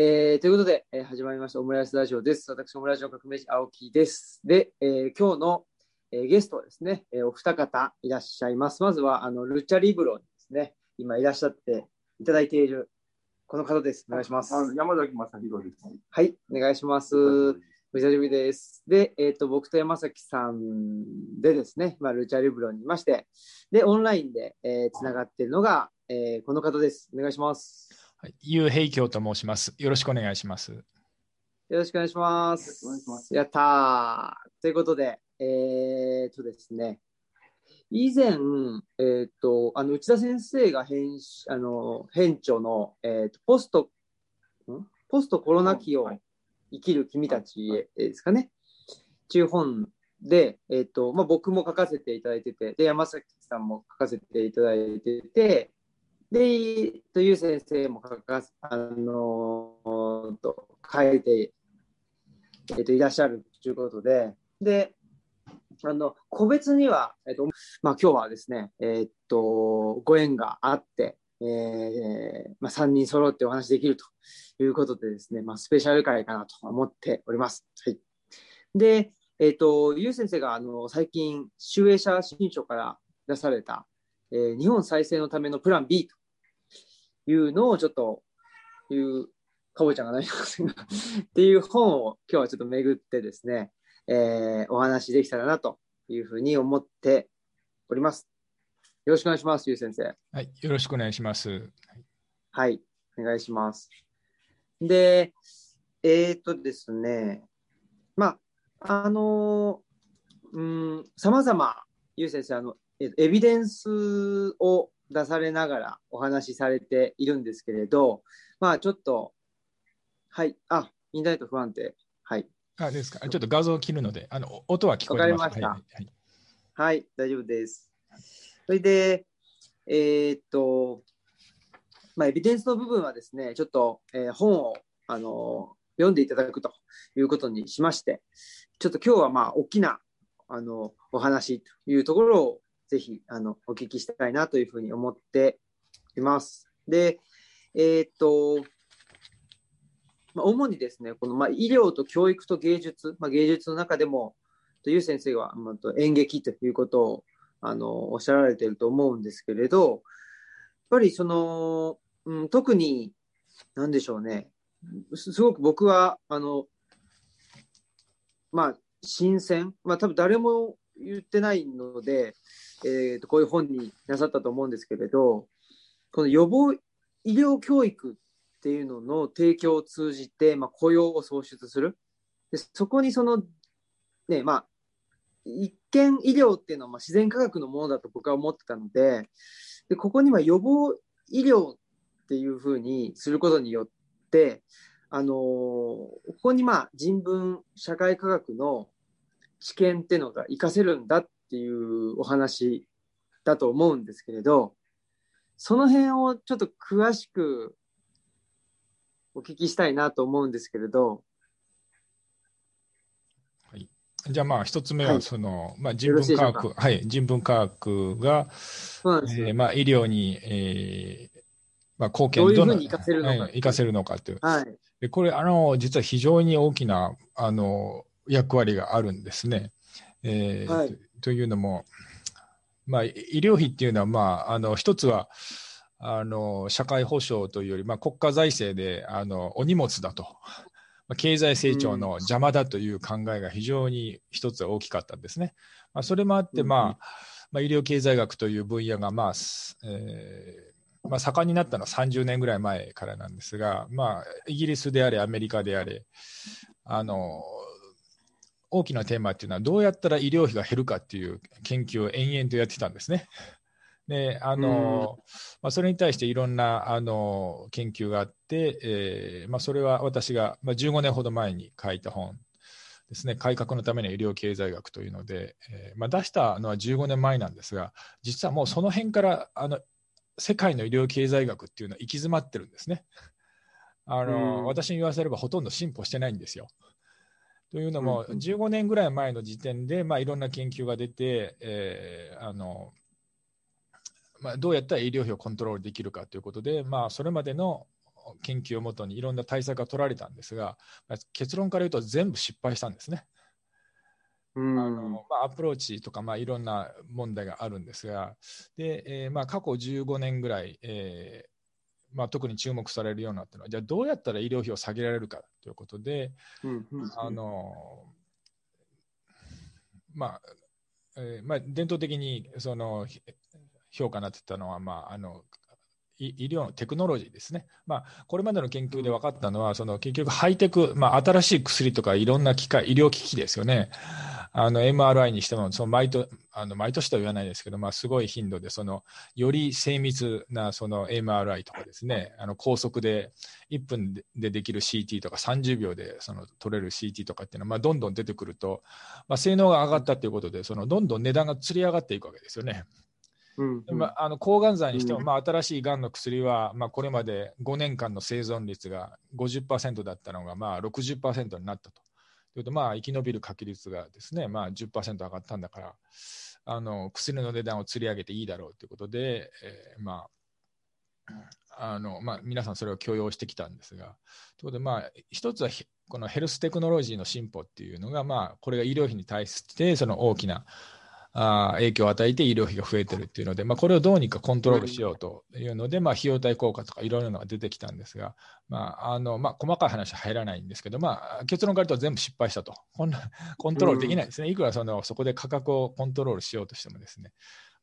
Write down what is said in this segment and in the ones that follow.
えーということで、えー始まりましたオムライスラジオです。私、オムライスの革命児、青木です。で、えー今日の、えーゲストはですね、えーお二方いらっしゃいます。まずは、あの、ルチャリブロにですね、今いらっしゃっていただいている、この方です。お願いします。山崎正弘です。はい、お願いします。お久しぶりです。で、えっ、と、僕と山崎さんでですね、まあ、ルチャリブロにいまして、で、オンラインで、えー、つながっているのが、えーこの方です。お願いします。はい、ゆうへいきょうと申します。よろしくお願いします。よろしくお願いします。よろしくお願いしますやったー。ということで、えー、とですね、以前、えっ、と、あの、内田先生が編集、あの、編著の、えっ、と、ポスト、ん？ポストコロナ期をはい生きる君たちへですかね。っていう本で、えっ、と、まあ、僕も書かせていただいてて、で、山崎さんも書かせていただいてて、で、えっと、ゆう先生も書か、あのと、書いて、えっと、いらっしゃるということで、で、あの、個別には、えっと、まあ、今日はですね、えっと、ご縁があって、えーまあ、3人揃ってお話できるということでですね、まあ、スペシャル会かなと思っております。はい。で、えっと、ゆう先生が、あの、最近、集英社新書から出された、えー日本再生のためのプラン B というのをちょっと、いう、かぼちゃんがないますがっていう本を今日はちょっと巡ってですね、えーお話できたらなというふうに思っております。よろしくお願いします、ゆう先生。はい、よろしくお願いします。はい、お願いします。で、えっ、とですね、まあ、あのうん、様々、ゆう先生、あの、えーエビデンスを出されながらお話しされているんですけれど、まあ、ちょっと、はい、あ、インターネット不安定。はい。あですか。ちょっと画像を切るので、あのお音は聞こえてます。わかりまはいはいはい、大丈夫です。それで、えーっと、まあ、エビデンスの部分はですね、ちょっと、えー本を、あの読んでいただくということにしまして、ちょっと今日はまあ、大きな、あの、お話というところを、ぜひ、あの、お聞きしたいなというふうに思っています。で、えーっと、まあ、主にですね、この、まあ、医療と教育と芸術、まあ、芸術の中でも、という先生は、まあ、演劇ということをあのおっしゃられていると思うんですけれど、やっぱりその、うん、特に、なんでしょうね、すすごく僕は、あの、まあ、新鮮、まあ、多分誰も言ってないので、えーと、こういう本になさったと思うんですけれど、この予防医療教育っていうのの提供を通じて、まあ、雇用を創出する。でそこにそのね、まあ、一見医療っていうのはまあ自然科学のものだと僕は思ってたので、でここには予防医療っていうふうにすることによって、あのーここにまあ人文社会科学の知見っていうのが活かせるんだっていうお話だと思うんですけれど、その辺をちょっと詳しくお聞きしたいなと思うんですけれど、じゃあまあ一つ目ははいその、まあ人文科学、はい、人文科学が。えーまあ医療に、えーまあ貢献どういうに活かせるのかはい活かせるのかという。はい。でこれあの実は非常に大きなあの役割があるんですね。えーはいとというのも、まあ、医療費っていうのは、まあ、あの一つはあの社会保障というより、まあ、国家財政であのお荷物だと、まあ、経済成長の邪魔だという考えが非常に一つは大きかったんですね。まあ、それもあって、うんまあまあ、医療経済学という分野が、まあすえーまあ、盛んになったのは30年ぐらい前からなんですが、まあ、イギリスであれアメリカであれあの大きなテーマっていうのはどうやったら医療費が減るかっていう研究を延々とやってたんですね。であのまあ、それに対していろんなあの研究があって、えーまあ、それは私が、まあ、15年ほど前に書いた本ですね、改革のための医療経済学というので、えーまあ、出したのは15年前なんですが、実はもうその辺からあの世界の医療経済学っていうのは行き詰まってるんですね。あのうん私に言わせればほとんど進歩してないんですよ。というのも、うん15年ぐらい前の時点で、まあ、いろんな研究が出て、えーあのまあ、どうやったら医療費をコントロールできるかということで、まあ、それまでの研究をもとにいろんな対策が取られたんですが、結論から言うと全部失敗したんですね。あのまあ、アプローチとか、まあ、いろんな問題があるんですが、でえーまあ、過去15年ぐらい、えーまあ、特に注目されるようになったのは、じゃあどうやったら医療費を下げられるかということで、あのまあえーまあ、伝統的にその評価になってたのは、まあ、あの医療のテクノロジーですね、まあ、これまでの研究で分かったのは、その結局、ハイテク、まあ、新しい薬とかいろんな機械、医療機器ですよね、あの MRI にしても、その毎年あの毎年とは言わないですけど、まあ、すごい頻度でその、より精密なその MRI とかですね、あの高速で1分でできる CT とか、30秒でその取れる CT とかっていうのは、まあ、どんどん出てくると、まあ、性能が上がったということで、そのどんどん値段がつり上がっていくわけですよね。うんうん、まあ、あの抗がん剤にしても、まあ、新しいがんの薬は、まあ、これまで5年間の生存率が50%だったのが、まあ、60%になったと。というと、まあ、生き延びる確率がですね、まあ10%上がったんだから、あの薬の値段を釣り上げていいだろうということで、えー、まあ、あのまあ、皆さんそれを許容してきたんですが、ということで、まあ、一つはこのヘルステクノロジーの進歩っていうのが、まあ、これが医療費に対してその大きなあ影響を与えて医療費が増えてるっていうので、まあ、これをどうにかコントロールしようというので、まあ、費用対効果とかいろいろなのが出てきたんですが、まああのまあ、細かい話は入らないんですけど、まあ、結論から言うと全部失敗したと、こんな コントロールできないですね、いくらそのそこで価格をコントロールしようとしてもですね、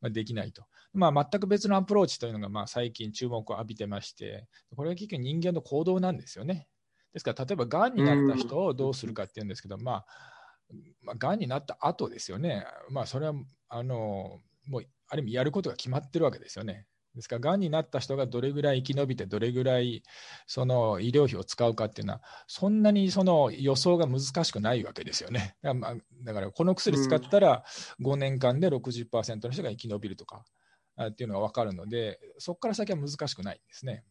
まあ、できないと。まあ、全く別のアプローチというのがまあ最近注目を浴びてまして、これは結局人間の行動なんですよね。ですから、例えば、がんになった人をどうするかっていうんですけど、まあ、まあ、がんになった後ですよね、まあ、それはあのもうある意味やることが決まってるわけですよね。ですから、がんになった人がどれぐらい生き延びて、どれぐらいその医療費を使うかっていうのは、そんなにその予想が難しくないわけですよね。だから、まあ、だからこの薬使ったら、5年間で60%の人が生き延びるとかっていうのが分かるので、そこから先は難しくないんですね。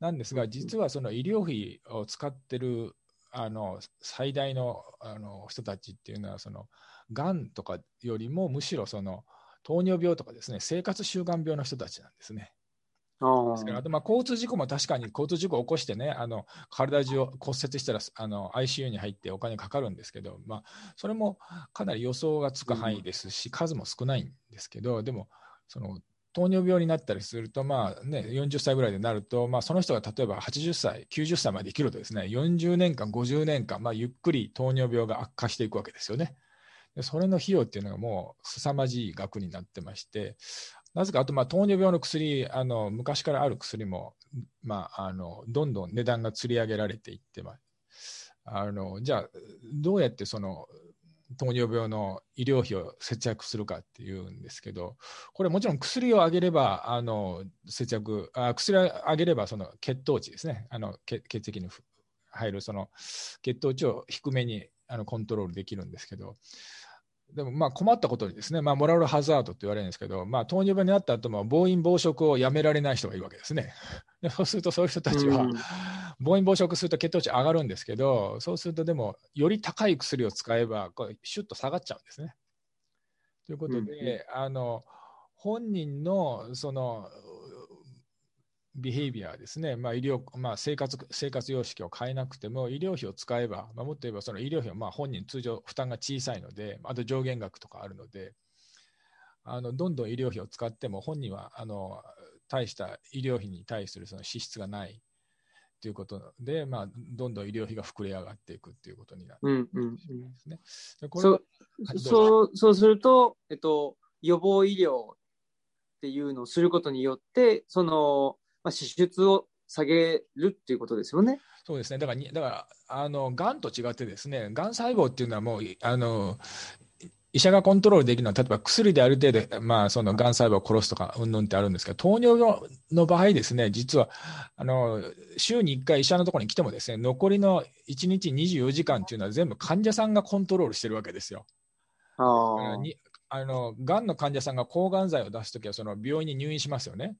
なんですが、実はその医療費を使ってるあの最大のあの人たちっていうのはそのがんとかよりもむしろその糖尿病とかですね生活習慣病の人たちなんですね。ですからあとまあ交通事故も確かに交通事故を起こしてねあの体中を骨折したらあの ICU に入ってお金かかるんですけど、まあ、それもかなり予想がつく範囲ですし、数も少ないんですけどでもその糖尿病になったりすると、まあね、40歳ぐらいでなると、まあ、その人が例えば80歳、90歳まで生きるとですね、40年間、50年間、まあ、ゆっくり糖尿病が悪化していくわけですよね。でそれの費用っていうのがもう凄まじい額になってまして、なぜかあとまあ糖尿病の薬、あの昔からある薬も、まあ、あのどんどん値段がつり上げられていってます。あのじゃあ、どうやってその糖尿病の医療費を節約するかっていうんですけど、これもちろん薬をあげれば、あの節約あ、薬をあげればその血糖値ですね、あの血液に入るその血糖値を低めにあのコントロールできるんですけど、でもまあ困ったことにですね、まあ、モラルハザードって言われるんですけど、まあ、糖尿病になった後も暴飲暴食をやめられない人がいるわけですね。で そうするとそういう人たちは、暴飲暴食すると血糖値上がるんですけど、そうするとでも、より高い薬を使えば、これシュッと下がっちゃうんですね。ということで、あの本人のそのビヘイビアですね、まあ医療まあ、生活生活様式を変えなくても、医療費を使えば、まあ、もっと言えばその医療費はまあ本人、通常負担が小さいので、あと上限額とかあるので、あのどんどん医療費を使っても、本人はあの大した医療費に対するその支出がないということで、まあ、どんどん医療費が膨れ上がっていくということになるんですね。そうそうそうすると、えっと、予防医療っていうのをすることによって、そのまあ、支出を下げるっていうことですよね。そうですね。だから、だからあの、がんと違ってですね、がん細胞っていうのはもう、あの、医者がコントロールできるのは、例えば薬である程度、まあ、そのがん細胞を殺すとか、うんぬんってあるんですけど、糖尿病の場合ですね、実は、あの、週に1回医者のところに来てもですね、残りの1日24時間っていうのは全部患者さんがコントロールしてるわけですよ。ああの、がんの患者さんが抗がん剤を出すときは、その病院に入院しますよね。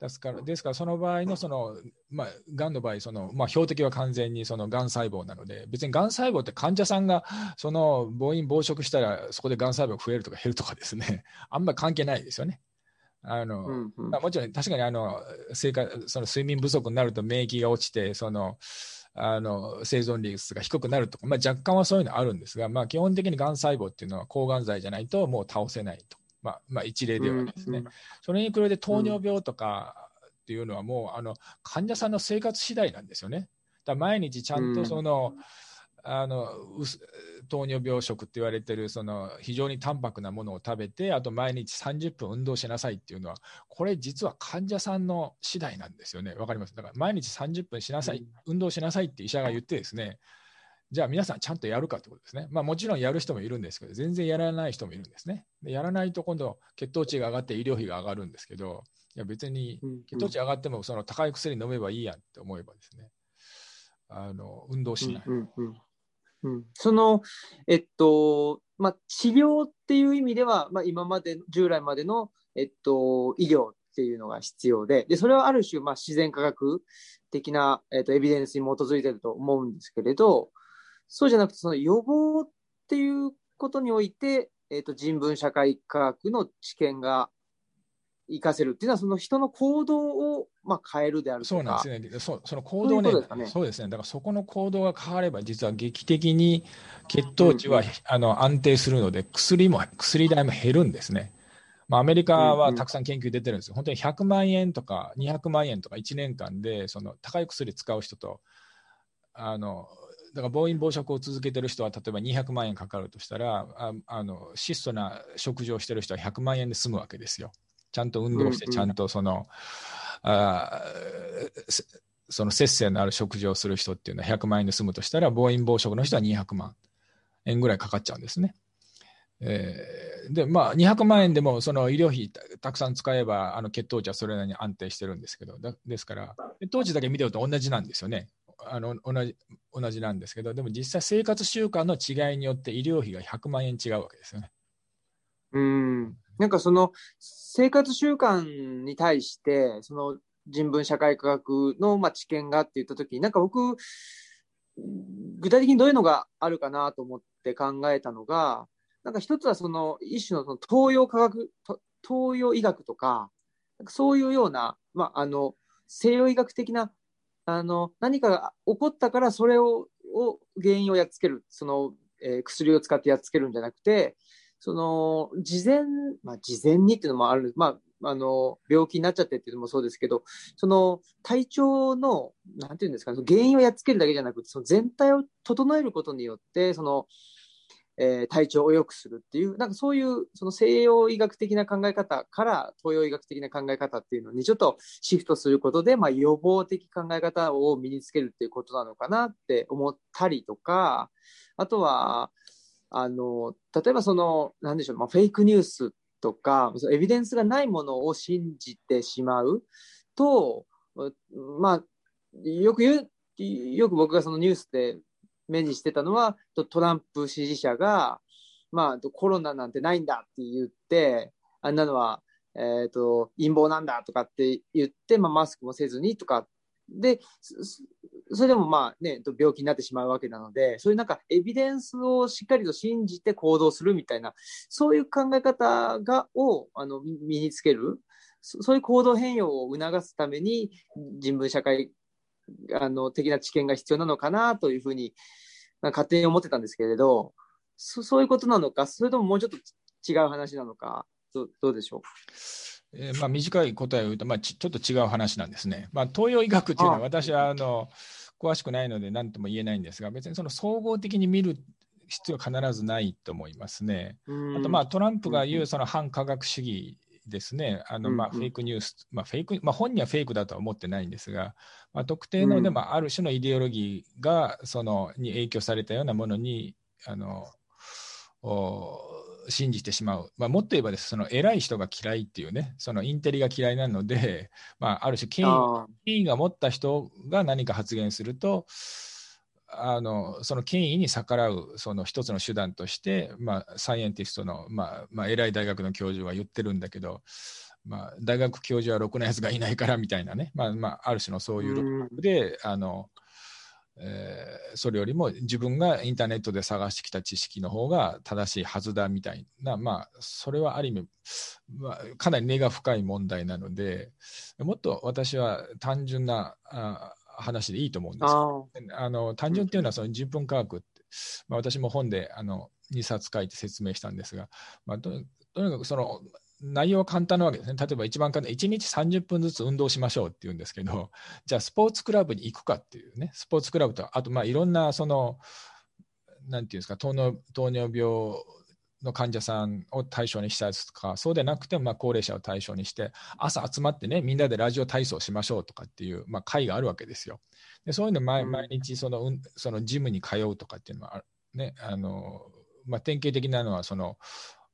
ですから、ですからその場合のその、まあ、がんの場合、その、まあ、標的は完全にそのがん細胞なので、別にがん細胞って患者さんがその暴飲暴食したら、そこでがん細胞が増えるとか減るとかですね、あんまり関係ないですよね。あの、うんうん。まあ、もちろん確かにあの生活その睡眠不足になると免疫が落ちてそのあの生存率が低くなるとか、まあ、若干はそういうのあるんですが、まあ、基本的にがん細胞っていうのは抗がん剤じゃないともう倒せないと、まあまあ、一例ではですね、うんうん。それに比べて糖尿病とかっていうのはもうあの患者さんの生活次第なんですよね。だ毎日ちゃんとその、あのうす糖尿病食って言われてるその非常に淡白なものを食べてあと毎日30分運動しなさいっていうのはこれ実は患者さんの次第なんですよね。わかります？だから毎日30分しなさい、運動しなさいって医者が言ってですねじゃあ皆さんちゃんとやるかってことですね。まあもちろんやる人もいるんですけど、全然やらない人もいるんですね。でやらないと今度血糖値が上がって医療費が上がるんですけど、いや別にうん血糖値上がってもその高い薬飲めばいいやんって思えばですね、あの運動しない。うんうんうん、その、えっと、まあ、治療っていう意味では、まあ、今まで、従来までの、えっと、医療っていうのが必要で、で、それはある種、まあ、自然科学的な、えっと、エビデンスに基づいてると思うんですけれど、そうじゃなくて、その予防っていうことにおいて、えっと、人文社会科学の知見が活かせるっていうのは、その人の行動を、まあ、変えるであるとか。そうなんですね。そうその行動ねそうねそうですね。だからそこの行動が変われば、実は劇的に血糖値は、うんうんあの安定するので、薬も薬代も減るんですね。まあ、アメリカはたくさん研究出てるんですよ。本当に100万円とか200万円とか1年間で、その高い薬使う人と、あのだから暴飲暴食を続けてる人は例えば200万円かかるとしたらああの質素な食事をしてる人は100万円で済むわけですよ。ちゃんと運動して、うんうんちゃんとその、あーせその節制のある食事をする人っていうのは100万円で済むとしたら、暴飲暴食の人は200万円ぐらいかかっちゃうんですね。えーで、まあ、200万円でもその医療費たたくさん使えば、あの血糖値はそれなりに安定してるんですけど、だですから、血糖値だけ見てると同じなんですよね。あの同じ同じなんですけど、でも実際生活習慣の違いによって医療費が100万円違うわけですよね。うん。なんかその生活習慣に対して、その人文社会科学のまあ知見がって言ったときに、なんか僕、具体的にどういうのがあるかなと思って考えたのが、なんか一つはその一種のその東洋科学、東洋医学とか、なんかそういうような、まあ、あの、西洋医学的な、あの、何かが起こったからそれを、を原因をやっつける、その、えー薬を使ってやっつけるんじゃなくて、その、事前、まあ、事前にっていうのもある、まあ、あの、病気になっちゃってっていうのもそうですけど、その、体調の、なんていうんですかね、原因をやっつけるだけじゃなくて、その全体を整えることによって、その、えー体調を良くするっていう、なんかそういう、その西洋医学的な考え方から東洋医学的な考え方っていうのにちょっとシフトすることで、まあ予防的考え方を身につけるっていうことなのかなって思ったりとか、あとは、あの、例えばその、なんでしょう、まあ、フェイクニュースとか、そのエビデンスがないものを信じてしまうと、まあ、よく言う、よく僕がそのニュースで目にしてたのは、トランプ支持者が、まあ、コロナなんてないんだって言って、あんなのは、えっ、と、陰謀なんだとかって言って、まあ、マスクもせずにとか、で、それでもまあね、病気になってしまうわけなので、そういうなんかエビデンスをしっかりと信じて行動するみたいな、そういう考え方が、を、あの、身につける、そういう行動変容を促すために、人文社会、あの、的な知見が必要なのかなというふうに、まあ勝手に思ってたんですけれど、そそういうことなのか、それとももうちょっと違う話なのか、どどうでしょう？えーまあ、短い答えを言うと、まあ、ちちょっと違う話なんですね。まあ、東洋医学っていうのはあ私はあの詳しくないので何とも言えないんですが、別にその総合的に見る必要は必ずないと思いますね。あと、まあ、トランプが言うその反科学主義ですね、あのまあフェイクニュース、まあ、フェイクまあ、本人はフェイクだとは思ってないんですが、まあ、特定の、うん。でもある種のイデオロギーがそのに影響されたようなものにあのお信じてしまう、まあ、もっと言えばです。その偉い人が嫌いっていうね、そのインテリが嫌いなので、まあ、ある種権威が持った人が何か発言すると、あのその権威に逆らうその一つの手段として、まあ、サイエンティストの、まあまあ、偉い大学の教授は言ってるんだけど、まあ、大学教授はろくなやつがいないからみたいなね、まあまあ、ある種のそういうで、あのえーそれよりも自分がインターネットで探してきた知識の方が正しいはずだみたいな、まあ、それはある意味、まあ、かなり根が深い問題なので、もっと私は単純なあ話でいいと思うんですあの単純っていうのはその10分科学って、まあ、私も本であの2冊書いて説明したんですが、まあ、とにかくその内容は簡単なわけですね。例えば一番簡単、1日30分ずつ運動しましょうって言うんですけど、じゃあスポーツクラブに行くかっていうね、スポーツクラブと、あとまあいろんなその、なんていうんですか、糖尿糖尿病の患者さんを対象にしたやつとか、そうでなくてもまあ高齢者を対象にして、朝集まってね、みんなでラジオ体操しましょうとかっていう、まあ、会があるわけですよ。でそういうの毎毎日その、そのジムに通うとかっていうのは、ね、あのまあ、典型的なのはその、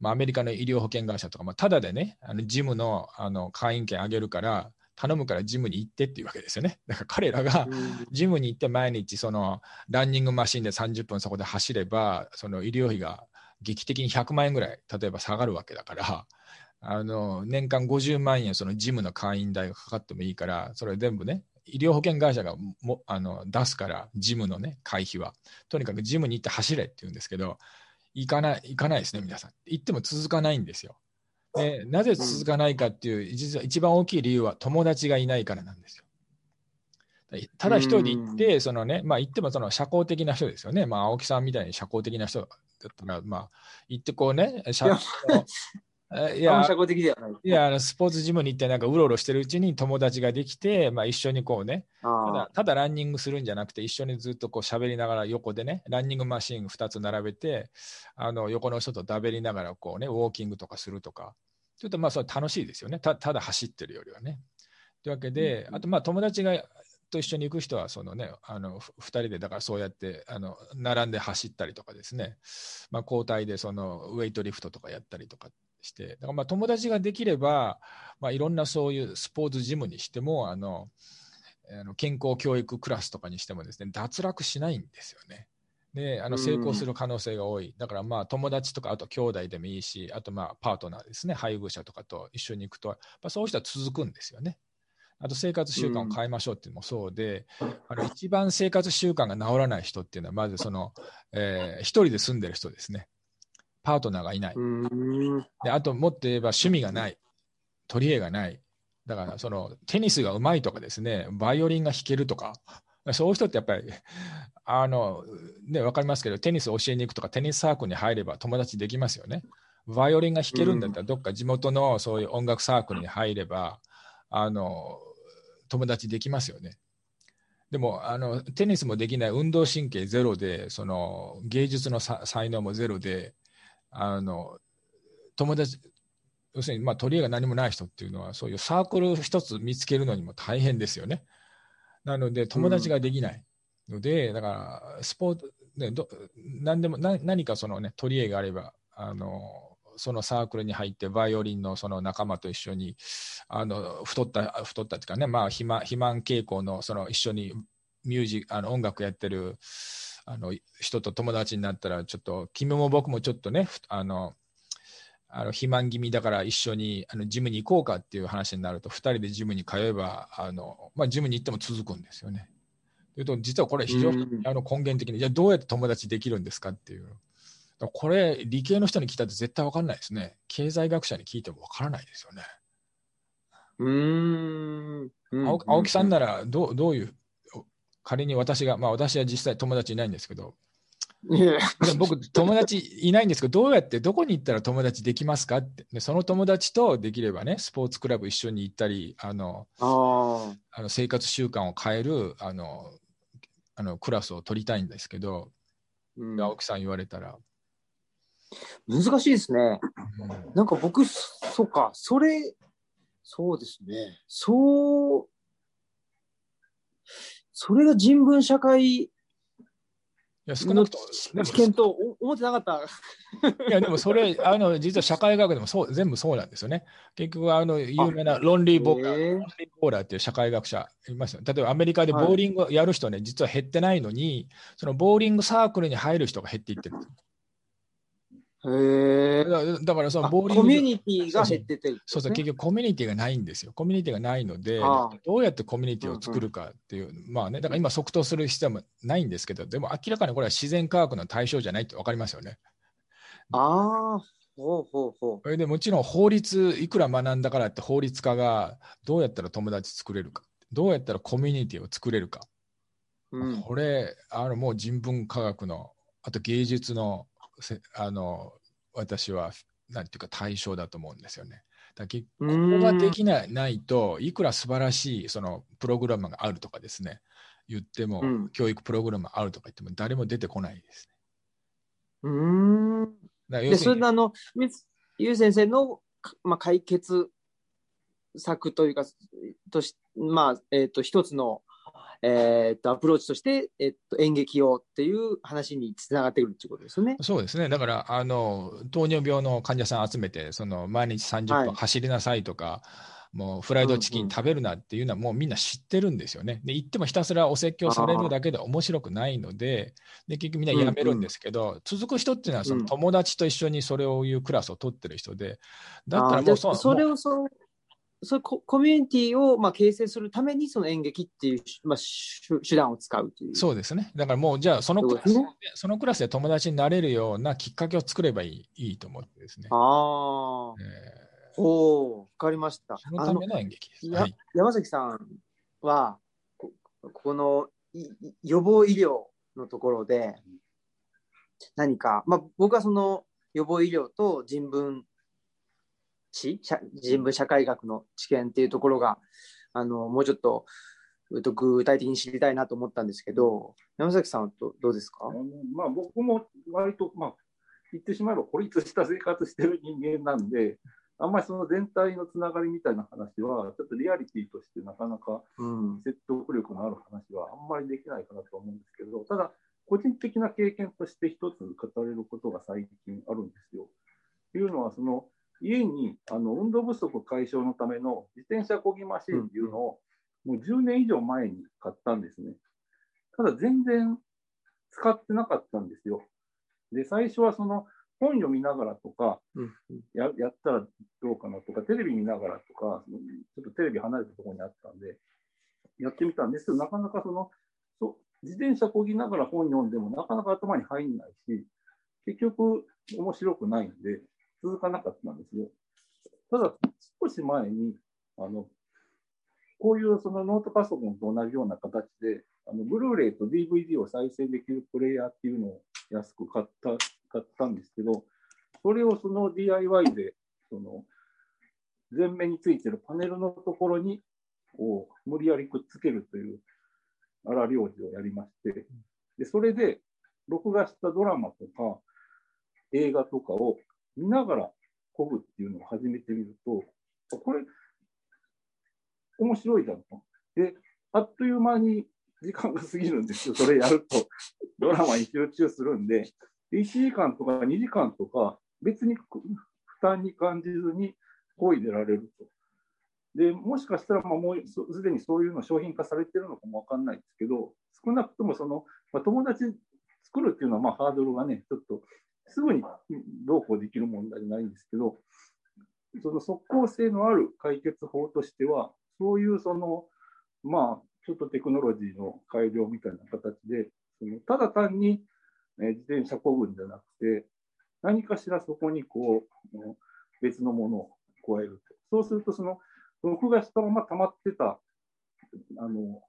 まあ、アメリカの医療保険会社とか、まあ、ただでね、あのジムのあの会員権あげるから、頼むからジムに行ってっていうわけですよね。だから彼らがジムに行って毎日そのランニングマシンで30分そこで走れば、その医療費が劇的に100万円ぐらい、例えば下がるわけだから、あの年間50万円そのジムの会員代がかかってもいいから、それ全部ね、医療保険会社がもあの出すから、ジムのね、会費は。とにかくジムに行って走れって言うんですけど、行かない、行かないですね、皆さん。行っても続かないんですよ。でなぜ続かないかっていう、実は一番大きい理由は友達がいないからなんですよ。ただ一人で行って、そのね、まあ行ってもその社交的な人ですよね。まあ青木さんみたいに社交的な人だったら、まあ行ってこうね、社いや、社交的ではない。いや、あのスポーツジムに行ってなんかうろうろしてるうちに友達ができて、まあ一緒にこうね、ただただランニングするんじゃなくて、一緒にずっとこう喋りながら横でね、ランニングマシン2つ並べて、あの横の人とだべりながらこうね、ウォーキングとかするとか、ちょっとまあそれ楽しいですよね。たただ走ってるよりはね。というわけで、あとまあ友達がと一緒に行く人はそのね、あの2人でだからそうやってあの並んで走ったりとかですね、まあ、交代でそのウェイトリフトとかやったりとかして、だからまあ友達ができれば、まあ、いろんなそういうスポーツジムにしてもあのあの健康教育クラスとかにしてもですね脱落しないんですよね。であの成功する可能性が多い、だからまあ友達とか、あと兄弟でもいいし、あとまあパートナーですね、配偶者とかと一緒に行くと、やっぱそういう人は続くんですよね。あと生活習慣を変えましょうっていうのもそうで、うん、あの一番生活習慣が治らない人っていうのは、まずその、えー、一人で住んでる人ですね。パートナーがいない。であと、もっと言えば趣味がない。取り柄がない。だから、そのテニスがうまいとかですね、バイオリンが弾けるとか、そういう人ってやっぱり、あの、ね、わかりますけど、テニスを教えに行くとか、テニスサークルに入れば友達できますよね。バイオリンが弾けるんだったら、どっか地元のそういう音楽サークルに入れば、あの、友達できますよね。でもあのテニスもできない運動神経ゼロでその芸術の才能もゼロであの友達要するに、まあ、取り柄が何もない人っていうのはそういうサークル一つ見つけるのにも大変ですよね。なので友達ができないので、うん、だからスポーツ、ね、ど何でも何かその、ね、取り柄があればあのそのサークルに入ってバイオリンのその仲間と一緒にあの太った太ったっていうかねまあ肥満肥満傾向のその一緒にミュージあの音楽やってるあの人と友達になったら、ちょっと、君も僕もちょっとね、あの、あの肥満気味だから一緒にあのジムに行こうかっていう話になると、2人でジムに通えば、あのまあ、ジムに行っても続くんですよね。というと、実はこれ、非常にあの根源的に、じゃあどうやって友達できるんですかっていう。これ、理系の人に聞いたって絶対分かんないですね。経済学者に聞いても分からないですよね。うん。青木さんならどうどういう仮に私が、まあ私は実際友達いないんですけど、僕、友達いないんですけど、どうやって、どこに行ったら友達できますかって、でその友達とできればね、スポーツクラブ一緒に行ったり、あのあの生活習慣を変えるあのあのクラスを取りたいんですけど、うん、青木さん言われたら。難しいですね。うん、なんか僕、そうか、それ、そうですね。そうそれが人文社会いや少なくとも知見と思ってなかった。いやでもそれあの実は社会学でもそう全部そうなんですよね。結局あの有名なロンリーボーラー、ロンリーボーラーっていう社会学者いますよ。例えばアメリカでボーリングやる人ね、はい、実は減ってないのに、そのボーリングサークルに入る人が減っていってる。へえ。だだからそのあボーリングコミュニティが減っててる、そうそう、結局コミュニティがないんですよ。コミュニティがないので、どうやってコミュニティを作るかっていう、まあね、だから今即答する必要もないんですけど、でも明らかにこれは自然科学の対象じゃないって分かりますよね。ああ、ほうほうほそれでもちろん法律、いくら学んだからって法律家がどうやったら友達作れるか、どうやったらコミュニティを作れるか、う。うん。これ、あのもう人文科学の、あと芸術のせあの私はなんていうか対象だと思うんですよね。だこうーんこができないないといくら素晴らしいそのプログラムがあるとかですね言っても、うん教育プログラムがあるとか言っても誰も出てこないです、うーん。ね。だから要で、それであの、ゆう先生の、かまあ、解決策というか、とし、まあ、えっ、と、一つの、えっ、と、アプローチとして、えっ、と、演劇をっていう話につながってくるっていうことですよね。そうですね。だから、あの、糖尿病の患者さん集めて、その、毎日30はい分走りなさいとか、もうフライドチキうんうんン食べるなっていうのはもうみんな知ってるんですよね。で、言ってもひたすらお説教されるだけで面白くないので、で、結局みんなやめるんですけど、続く人っていうのはそのうん友達と一緒にそれを言うクラスを取ってる人で、だったらもうそあそれをその、そういうココミュニティをまあ形成するためにその演劇っていう、まあ、手手段を使うという。そうですね。だからもうじゃあそのクラスで、ねそのクラスで友達になれるようなきっかけを作ればいいいいと思ってですね。ああ、えおお、わかりました。ーそのための演劇です。やはい。山崎さんは、ここの予防医療のところで、何か、まあ、僕はその予防医療と人文史、社人文社会学の知見っていうところが、あの、もうちょっと、えっと具体的に知りたいなと思ったんですけど、山崎さんはどどうですか？まあ、僕も割と、まあ、言ってしまえば孤立した生活してる人間なんで、あんまりその全体のつながりみたいな話は、ちょっとリアリティとしてなかなかうん。説得力のある話はあんまりできないかなと思うんですけど、ただ、個人的な経験として一つ語れることが最近あるんですよ。というのは、その家にあの運動不足解消のための自転車こぎマシンっていうのを、もう10年以上前に買ったんですね。ただ全然使ってなかったんですよ。で、最初はその本読みながらとか、うんややったらどうかなとか、テレビ見ながらとか、ちょっとテレビ離れたところにあったんで、やってみたんですけど、なかなかその、そ自転車こぎながら本読んでもなかなか頭に入んないし、結局面白くないんで、続かなかったんですよ。ただ、少し前に、あの、こういうそのノートパソコンと同じような形で、あのブルーレイと DVD を再生できるプレイヤーっていうのを安く買った買ったんですけど、それをその DIY で、その前面についてるパネルのところにこう無理やりくっつけるという荒療治をやりまして、でそれで録画したドラマとか映画とかを見ながらこぐっていうのを始めてみると、これ、面白いじゃんと。で、あっという間に時間が過ぎるんですよ、それやると。ドラマに集中するんで、1時間とか2時間とか、別に負担に感じずに漕いでられると。で、もしかしたら、まあ、もうすすでにそういうの商品化されてるのかもわかんないですけど、少なくともその、まあ、友達作るっていうのは、まあ、ハードルがね、ちょっと、すぐにどうこうできる問題じゃないんですけど、その即効性のある解決法としては、そういうその、まあ、ちょっとテクノロジーの改良みたいな形で、そのただ単に、え自転車こぐんじゃなくて、何かしらそこにこう、別のものを加えると。そうすると、その、録画したまま溜まってた、あの、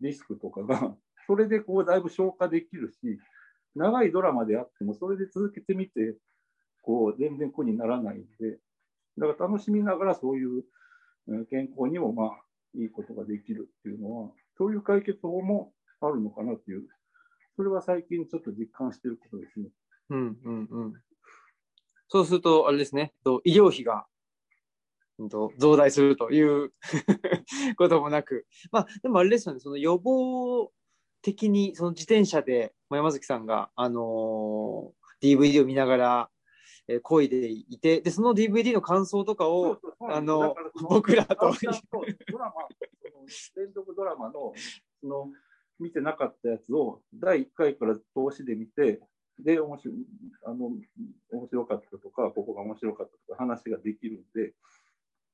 ディスクとかが、それでこう、だいぶ消化できるし、長いドラマであっても、それで続けてみて、こう、全然苦にならないんで、だから楽しみながらそういう健康にもまあいいことができるっていうのは、そういう解決法もあるのかなっていう、それは最近ちょっと実感してることですね。うんうんうん。そうすると、あれですね、医療費が、増大するという こともなく、まあ、でもあれですよね、その予防的に、その自転車で、まあ山崎さんが、あのー DVD を見ながら、えー、漕いでいて、で、その DVD の感想とかを、あの僕らと。ドラマ、連続ドラマの、その、見てなかったやつを第1回から通しで見て、で面白あの面白かったとか、ここが面白かったとか話ができるんで、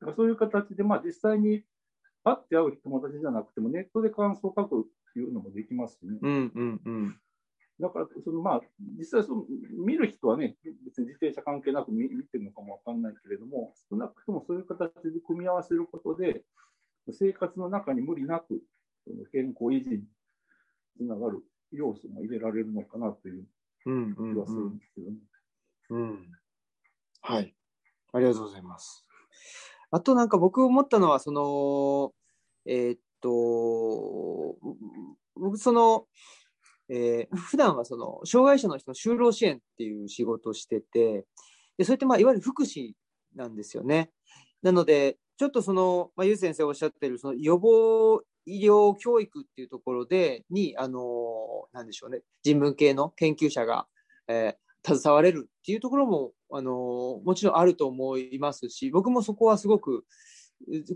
だからそういう形で、まあ、実際に会って会う友達じゃなくても、ネットで感想を書くいうのもできますしね。うんうんうん。だから、そのまあ、実際その、見る人はね、別に自転車関係なく見見てるのかもわかんないけれども、少なくともそういう形で組み合わせることで、生活の中に無理なく、その健康維持につながる要素も入れられるのかなといううんう気はするんですけどね。うん。はい。ありがとうございます。あとなんか僕思ったのは、その、えーっと、僕その、えー普段はその、障害者の人の就労支援っていう仕事をしてて、で、それってまあ、いわゆる福祉なんですよね。なので、ちょっとその、まあ、ゆう先生おっしゃってる、その予防医療教育っていうところで、に、あの、なんでしょうね、人文系の研究者が、えー携われるっていうところも、あのもちろんあると思いますし、僕もそこはすごく、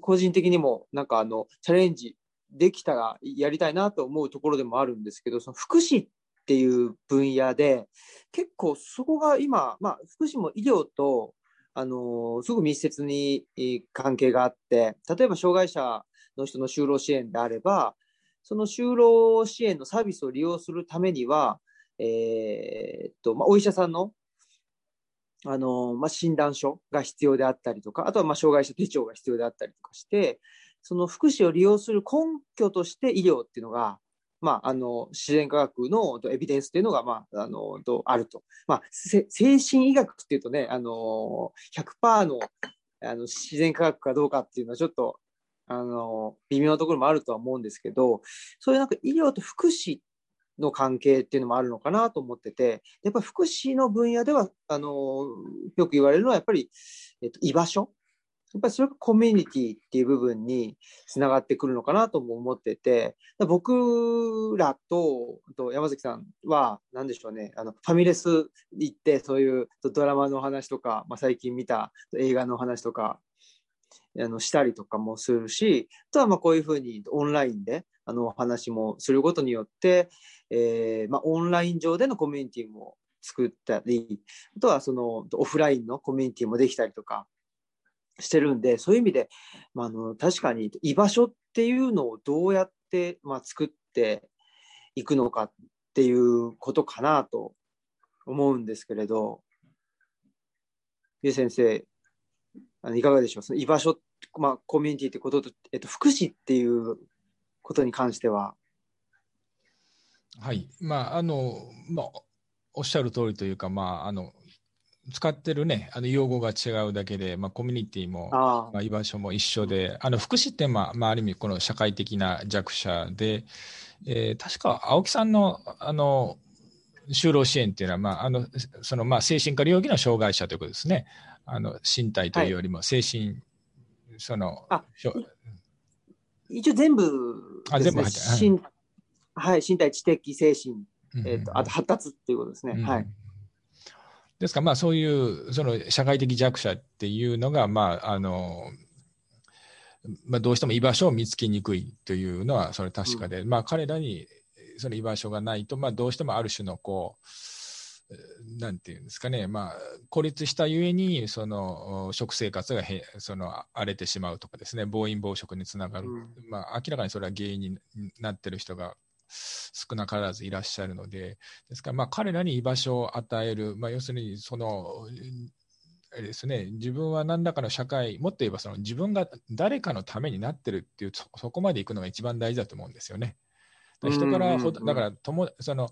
個人的にも、なんかあの、チャレンジできたらやりたいなと思うところでもあるんですけど、その福祉っていう分野で、結構そこが今、まあ、福祉も医療と、あのすごく密接に関係があって、例えば障害者の人の就労支援であれば、その就労支援のサービスを利用するためには、えーっとまあ、お医者さんの、あのまあ、診断書が必要であったりとか、あとはま障害者手帳が必要であったりとかして、その福祉を利用する根拠として医療っていうのが、まあ、あの自然科学のエビデンスっていうのが、まあ、あのあると。まあ、精神医学っていうとね、あの100%のあの自然科学かどうかっていうのはちょっとあの微妙なところもあるとは思うんですけど、そういうなんか医療と福祉の関係っていうのもあるのかなと思ってて、やっぱり福祉の分野では、あのよく言われるのはやっぱり、えっと、居場所。やっぱりそれがコミュニティっていう部分につながってくるのかなとも思ってて、僕らとと山崎さんは、なんでしょうね、あのファミレス行って、そういうドラマの話とか、まあ、最近見た映画の話とか、あのしたりとかもするし、あとはまあこういうふうにオンラインであのお話もすることによって、えーまあ、オンライン上でのコミュニティも作ったり、あとはそのオフラインのコミュニティもできたりとかしてるんで、そういう意味で、まあ、あの確かに居場所っていうのをどうやって、まあ、作っていくのかっていうことかなと思うんですけれど、ゆう先生、あのいかがでしょう？その居場所、まあ、コミュニティってことと、えっと、福祉っていうことに関しては。はい、まあ、あの、まあ、おっしゃる通りというか、まあ、あの、使ってるね、あの用語が違うだけで、まあ、コミュニティも、あまあ、居場所も一緒で、あの福祉って、まあ、まあ、ある意味、この社会的な弱者で、えー確か青木さんのあの就労支援っていうのは、まあ、あのそのまあ精神科領域の障害者ということですね。あの身体というよりも精神、そのあしょ一応全部あですね。全部はい。身はい、身体、知的、精神、うんえっとあと発達っていうことですね。うん。はい。ですか？ら、まあ、そういうその社会的弱者っていうのが、まああのまあ、どうしても居場所を見つけにくいというのはそれ確かで、まあ、彼らにその居場所がないと、まあ、どうしてもある種のこう、えーなんていうんですかね、まあ、孤立したゆえにそのお食生活がへその荒れてしまうとかですね、暴飲暴食につながる、うん。まあ、明らかにそれは原因になってる人が少なからずいらっしゃるので、ですから、まあ、彼らに居場所を与える、まあ、要するにその、あれですね、自分は何らかの社会、もっと言えばその自分が誰かのためになってるっていう、そそこまで行くのが一番大事だと思うんですよね。だから人からだからともその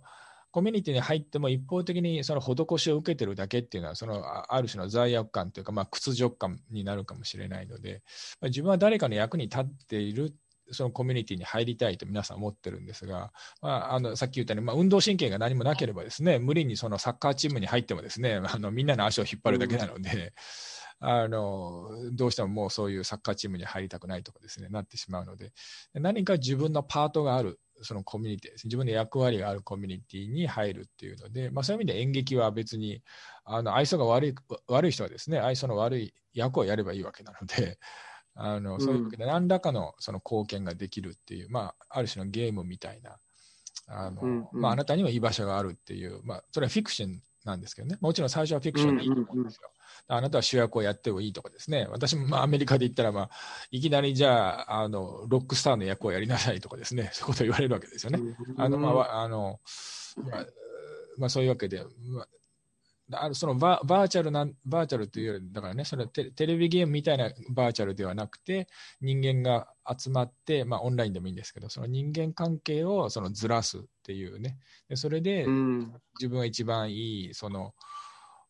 コミュニティに入っても一方的にその施しを受けてるだけっていうのはそのあある種の罪悪感というか、まあ、屈辱感になるかもしれないので、まあ、自分は誰かの役に立っているそのコミュニティに入りたいと皆さん思ってるんですが、まあ、あのさっき言ったように、まあ、運動神経が何もなければですね無理にそのサッカーチームに入ってもですねあのみんなの足を引っ張るだけなので。あのどうしてももうそういうサッカーチームに入りたくないとかですねなってしまうので何か自分のパートがあるそのコミュニティです自分の役割があるコミュニティに入るっていうので、まあ、そういう意味で演劇は別にあの愛想が悪い悪い人はですね愛想の悪い役をやればいいわけなのであのそういうわけで何らかのその貢献ができるっていう、まあ、ある種のゲームみたいなあの、うんうん。まあ、あなたには居場所があるっていう、まあ、それはフィクションなんですけどね、もちろん最初はフィクションでいいと思うんですよ。あなたは主役をやってもいいとかですね、私もまあアメリカで言ったら、まあ、いきなりじゃああの、ロックスターの役をやりなさいとかですね、そういうことを言われるわけですよね。あのまあわ、あのまあまあ、そういうわけで、まあ、あのそのババーチャルな、バーチャルというより、だからね、それはテレテレビゲームみたいなバーチャルではなくて、人間が集まって、まあ、オンラインでもいいんですけど、その人間関係をそのずらすっていうね、でそれでうん。自分が一番いい、その、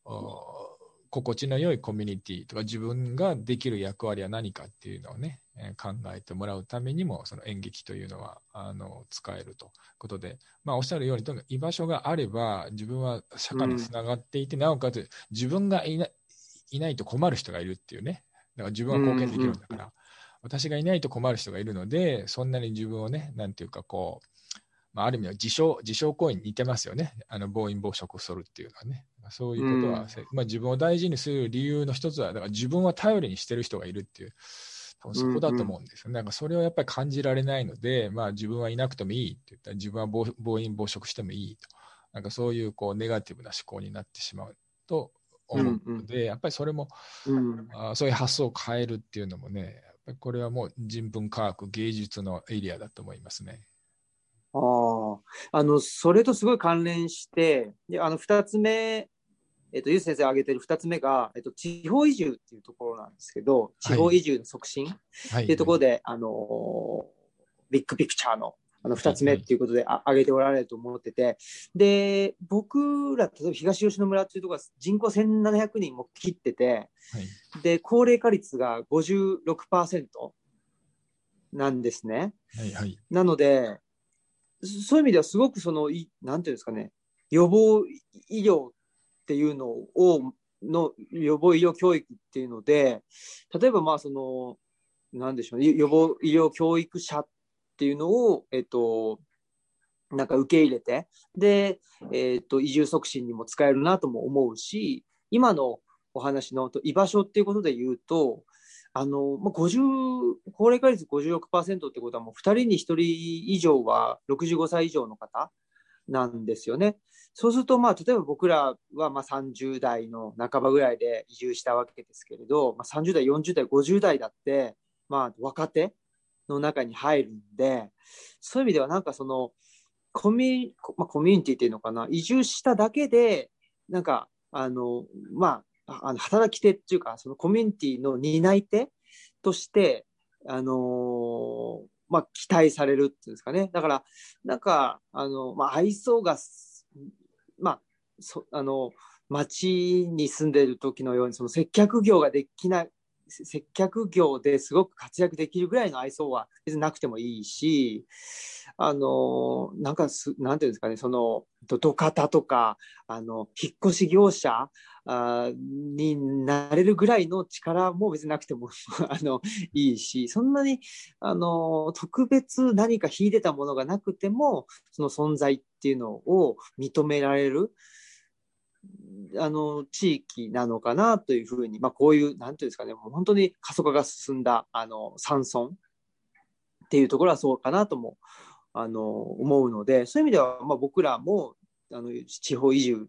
お心地の良いコミュニティとか、自分ができる役割は何かっていうのをね、えー考えてもらうためにも、その演劇というのはあの使えるということで、まあ、おっしゃるように、とにかく居場所があれば、自分は社会につながっていて、なおかつ自分がいないないと困る人がいるっていうね、だから自分は貢献できるんだから、私がいないと困る人がいるので、そんなに自分をね、なんていうかこう、まあ、ある意味は自傷自傷行為に似てますよね、あの暴飲暴食するっていうのはね。まあそういうことは、うんせまあ、自分を大事にする理由の一つは、だから自分は頼りにしてる人がいるっていう、多分そこだと思うんですよ。なんかそれをやっぱり感じられないので、まあ、自分はいなくてもいいって言ったら、自分は暴暴飲暴食してもいいと、なんかそういうこうネガティブな思考になってしまうと思うので、やっぱりそれもうんあーそういう発想を変えるっていうのもね、やっぱりこれはもう人文科学、芸術のエリアだと思いますね。ああ、あの、それとすごい関連して、で、あの、二つ目、えっと、ゆう先生が挙げてる二つ目が、えっと、地方移住っていうところなんですけど、地方移住の促進っはい。ていうところで、あのービッグピクチャーの、あの、二つ目っていうことで、あ挙げておられると思ってて、で、僕ら、例えば東吉野村っていうところは人口1700人も切ってて、はいで、高齢化率が56%なんですね。はいはい。なので、そういう意味ではすごくその、いなんていうんですかね、予防医療っていうのを、の予防医療教育っていうので、例えばまあその、なんでしょうね、予防医療教育者っていうのを、えっと、なんか受け入れて、で、えっと、移住促進にも使えるなとも思うし、今のお話の居場所っていうことで言うと、あの、まあ、50、高齢化率56%ってことはもう2人に1人以上は65歳以上の方なんですよね。そうすると、まあ、例えば僕らはまあ30代の半ばぐらいで移住したわけですけれど、まあ、30代、40代、50代だって、まあ、若手の中に入るんで、そういう意味ではなんかその、コミまあ、コミュニティっていうのかな、移住しただけで、なんか、あの、まあ、あの働き手っていうか、そのコミュニティの担い手として、あのまあ、期待されるっていうんですかね。だから、なんか、あの、まあ、愛想が、まあ、そあの、町に住んでる時のように、その接客業ができない、接客業ですごく活躍できるぐらいの愛想は別になくてもいいし、あの、なんかす、なんていうんですかね、その、土方とか、あの、引っ越し業者あになれるぐらいの力も別になくても あのいいし、そんなにあの特別何か秀でたものがなくても、その存在っていうのを認められる。あの地域なのかなというふうに、まあ、こういう、なんていうんですかね、もう本当に過疎化が進んだあの山村っていうところはそうかなともあの思うので、そういう意味では、まあ、僕らもあの地方移住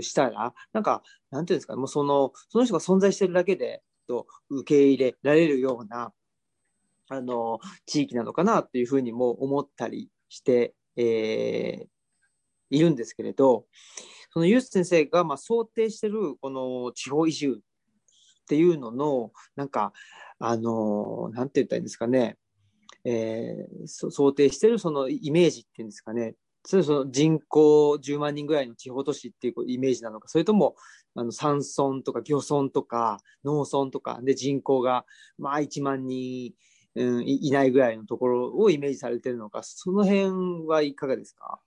したら、なんか、なんていうんですか、もうその、その人が存在してるだけで、と受け入れられるような、あの、地域なのかなっていうふうにも思ったりして、えーいるんですけれど、そのユース先生がまあ想定してるこの地方移住っていうのの、なんか、あの、なんて言ったらいいんですかね、えー想定してるそのイメージっていうんですかね、それその人口10万人ぐらいの地方都市っていうイメージなのか、それともあの山村とか漁村とか農村とかで人口がまあ1万人、うん、いいないぐらいのところをイメージされてるのか、その辺はいかがですか？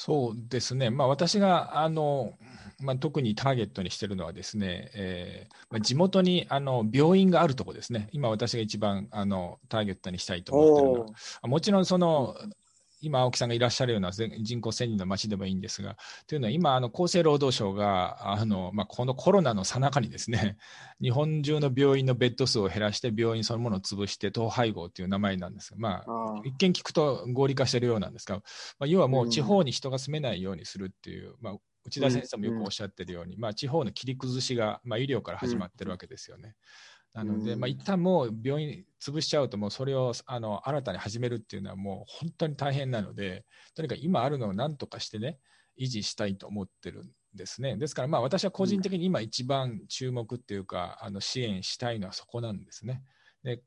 そうですね、まあ、私があの、まあ、特にターゲットにしているのはですね、えーまあ、地元にあの病院があるところですね、今私が一番あのターゲットにしたいと思っているのは、もちろんその今、青木さんがいらっしゃるような人口1000人の町でもいいんですが、というのは今、あの厚生労働省があの、まあ、このコロナのさなかにですね、日本中の病院のベッド数を減らして、病院そのものを潰して、統廃合という名前なんですが、まあ、一見聞くと合理化しているようなんですが、まあ、要はもう地方に人が住めないようにするっていう、まあ、内田先生もよくおっしゃってるように、まあ、地方の切り崩しが、まあ、医療から始まってるわけですよね。なので、まあ、一旦もう病院潰しちゃうと、もうそれをあの新たに始めるっていうのはもう本当に大変なので、とにかく今あるのを何とかしてね、維持したいと思ってるんですね。ですから、まあ私は個人的に今一番注目っていうか、あの支援したいのはそこなんですね。で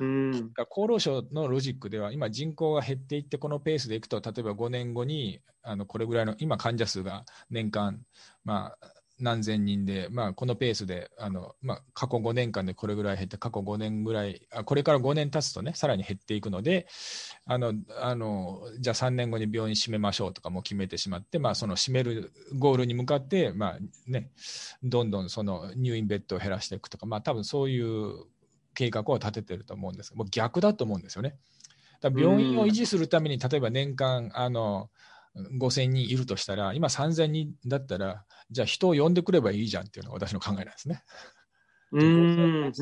うん。厚労省のロジックでは、今、人口が減っていって、このペースでいくと、例えば5年後にあのこれぐらいの、今、患者数が年間、まあ、何千人で、まあ、このペースであの、まあ、過去5年間でこれぐらい減って、過去5年ぐらい、あこれから5年経つとね、さらに減っていくので、あのあのじゃあ3年後に病院閉めましょうとかも決めてしまって、まあ、その閉めるゴールに向かって、まあね、どんどんその入院ベッドを減らしていくとか、まあ多分そういう計画を立ててると思うんですもう逆だと思うんですよね。だ病院を維持するために、例えば年間あの5000人いるとしたら、今3000人だったら、じゃあ人を呼んでくればいいじゃんっていうのが私の考えなんですね。うん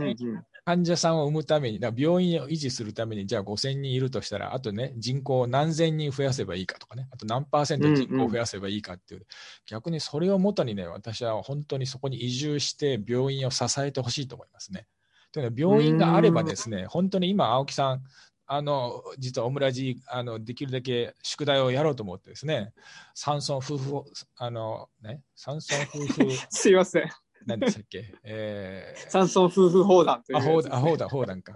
患者さんを産むために、病院を維持するために、じゃあ5000人いるとしたら、あとね、人口を何千人増やせばいいかとかね、あと何パーセント人口を増やせばいいかっていう、うんうん、逆にそれをもとにね、私は本当にそこに移住して病院を支えてほしいと思いますね。というのは病院があればですね、本当に今、青木さん、あの実はオムラジあのできるだけ宿題をやろうと思ってですね、山村夫婦、あのね、山村夫婦 すいません。何でしたっけ、えー、山村夫婦砲弾という、ね、あ、砲弾、砲弾、砲弾か。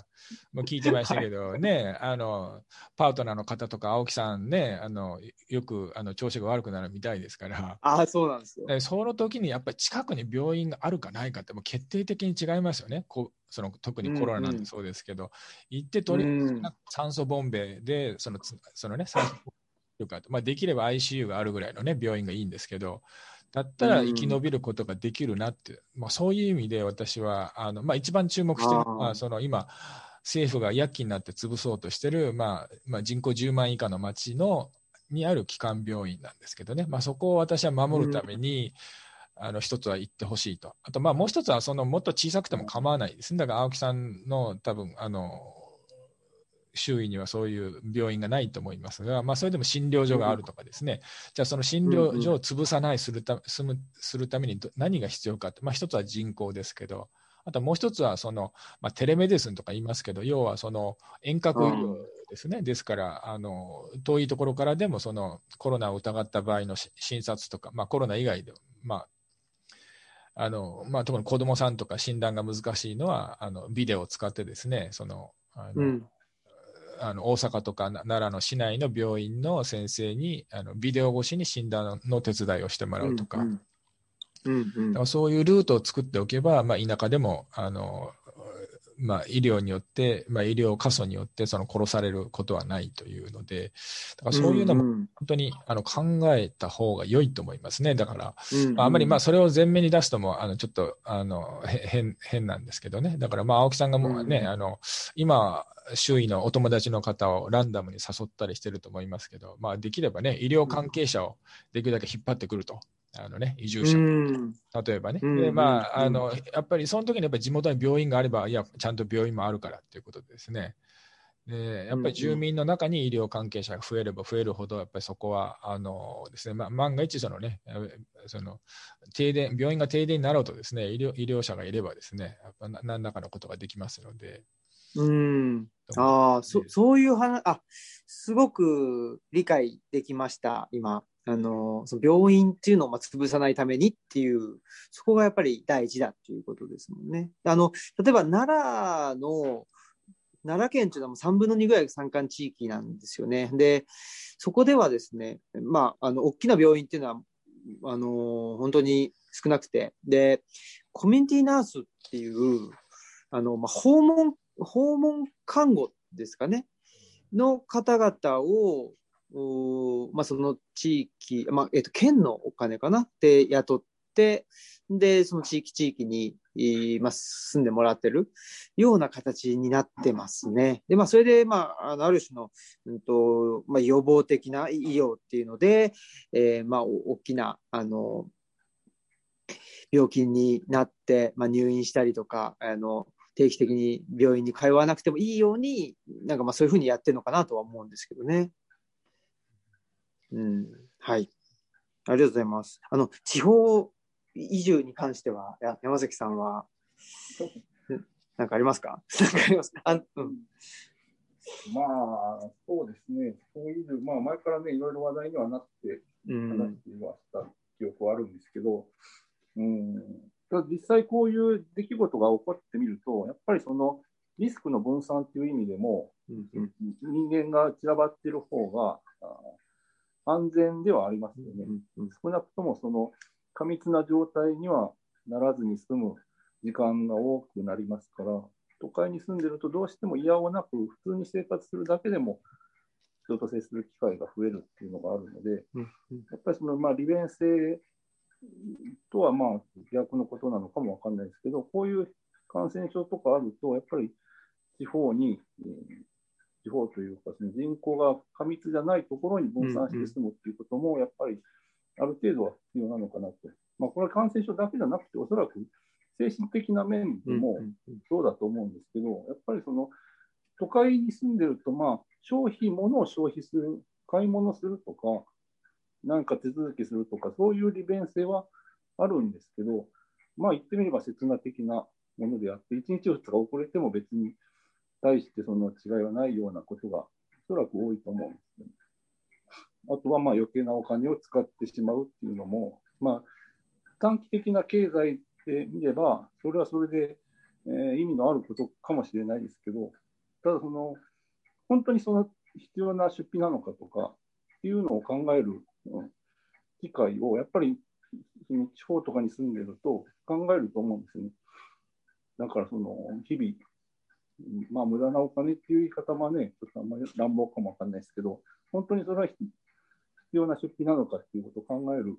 もう聞いてましたけど、ね、あの、パートナーの方とか、青木さんね、あの、よく、あの、調子が悪くなるみたいですから。あそうなんですよ。その時に、やっぱり近くに病院があるかないかって、もう決定的に違いますよね。こその特にコロナなんてそうですけど、うんうん、行ってとり、うん、酸素ボンベで、その、そのね、酸素ボンベまあ、できれば ICU があるぐらいのね、病院がいいんですけど、だったら生き延びることができるなって、うん、まあ、そういう意味で私はあの、まあ、一番注目してるのはその今政府が躍起になって潰そうとしてる、まあまあ、人口10万以下の町のにある基幹病院なんですけどね、まあ、そこを私は守るために、うん、あの一つは行ってほしいと。あと、まあ、もう一つは、そのもっと小さくても構わないですだから青木さんの多分、あの、周囲にはそういう病院がないと思いますが、まあ、それでも診療所があるとかですね、じゃあその診療所を潰さないするたすむするために何が必要かって、まあ、一つは人口ですけど、あともう一つはその、まあ、テレメディスンとか言いますけど、要はその遠隔医療ですね、ですからあの、遠いところからでもそのコロナを疑った場合の診察とか、まあ、コロナ以外でも、まああのまあ、特に子どもさんとか診断が難しいのは、あのビデオを使ってですね、そのあの、うんあの大阪とか奈良の市内の病院の先生にあのビデオ越しに診断の手伝いをしてもらうとか、うんうん。うん、そういうルートを作っておけば、まあ、田舎でもあの、まあ、医療によって、まあ、医療過疎によってその殺されることはないというので、だからそういうのも本当に、あの考えた方が良いと思いますね。だから、うんうん、あまりまあそれを前面に出すともあのちょっとあの変変なんですけどね。だからまあ青木さんがもうね、うん、あの今周囲のお友達の方をランダムに誘ったりしてると思いますけど、まあ、できればね、医療関係者をできるだけ引っ張ってくると。あのね、移住者、例えばね、でまあ、あのやっぱりその時にやっぱり地元に病院があれば、いや、ちゃんと病院もあるからっていうことですね。でやっぱり住民の中に医療関係者が増えれば増えるほど、やっぱりそこはあのですね、まあ、万が一その、ね、その停電、病院が停電になろうとですね医療、医療者がいればですね、やっぱ何らかのことができますので。うん。ああ、そそういう話、あすごく理解できました、今。あのその病院っていうのをまあ潰さないためにっていう、そこがやっぱり大事だっていうことですもんね。あの例えば奈良の、奈良県っていうのはもう3分の2ぐらい山間地域なんですよね。で、そこではですね、まあ、あの大きな病院っていうのは、あの本当に少なくて、で、コミュニティナースっていう、あのまあ、訪問訪問看護ですかね、の方々を、まあ、その地域、まあえっと、県のお金かな？って雇って、で、その地域地域にまあ、住んでもらってるような形になってますね。で、まあ、それで、まあ、あのある種の、うんとまあ、予防的な医療っていうので、えー、まあ、大きな、あの、病気になって、まあ、入院したりとか、あの、定期的に病院に通わなくてもいいように、なんかまあそういうふうにやってるのかなとは思うんですけどね。うん、はい。ありがとうございます。あの、地方移住に関しては、や山崎さんは、なんかありますか？なんかありますあ、うん。まあ、そうですね。そういう、まあ、前からね、いろいろ話題にはなって、話してはした記憶はあるんですけど、うん、実際こういう出来事が起こってみると、やっぱりそのリスクの分散っていう意味でも、うん人間が散らばっている方が安全ではありますよね。少なくともその過密な状態にはならずに済む時間が多くなりますから、都会に住んでるとどうしても嫌をなく普通に生活するだけでも人と接する機会が増えるっていうのがあるので、やっぱりそのまあ利便性とはまあ逆のことなのかもわかんないですけど、こういう感染症とかあると、やっぱり地方に、地方というか、その人口が過密じゃないところに分散して済むっていうことも、やっぱりある程度は必要なのかなと。まあ、これは感染症だけじゃなくて、おそらく精神的な面でもそうだと思うんですけど、やっぱりその都会に住んでると、まあ、消費、物を消費する、買い物するとか、なんか手続きするとか、そういう利便性はあるんですけど、まあ言ってみれば刹那的なものであって、1日2日遅れても別に対してその違いはないようなことがおそらく多いと思うんですね。あとはまあ余計なお金を使ってしまうっていうのも、まあ、短期的な経済で見れば、それはそれで、えー、意味のあることかもしれないですけど、ただその、本当にその必要な出費なのかとかっていうのを考える機会を、やっぱりその地方とかに住んでると考えると思うんですよね。だからその日々、まあ無駄なお金っていう言い方はね、ちょっとあんまり乱暴かもわかんないですけど、本当にそれは必要な出費なのかっていうことを考える、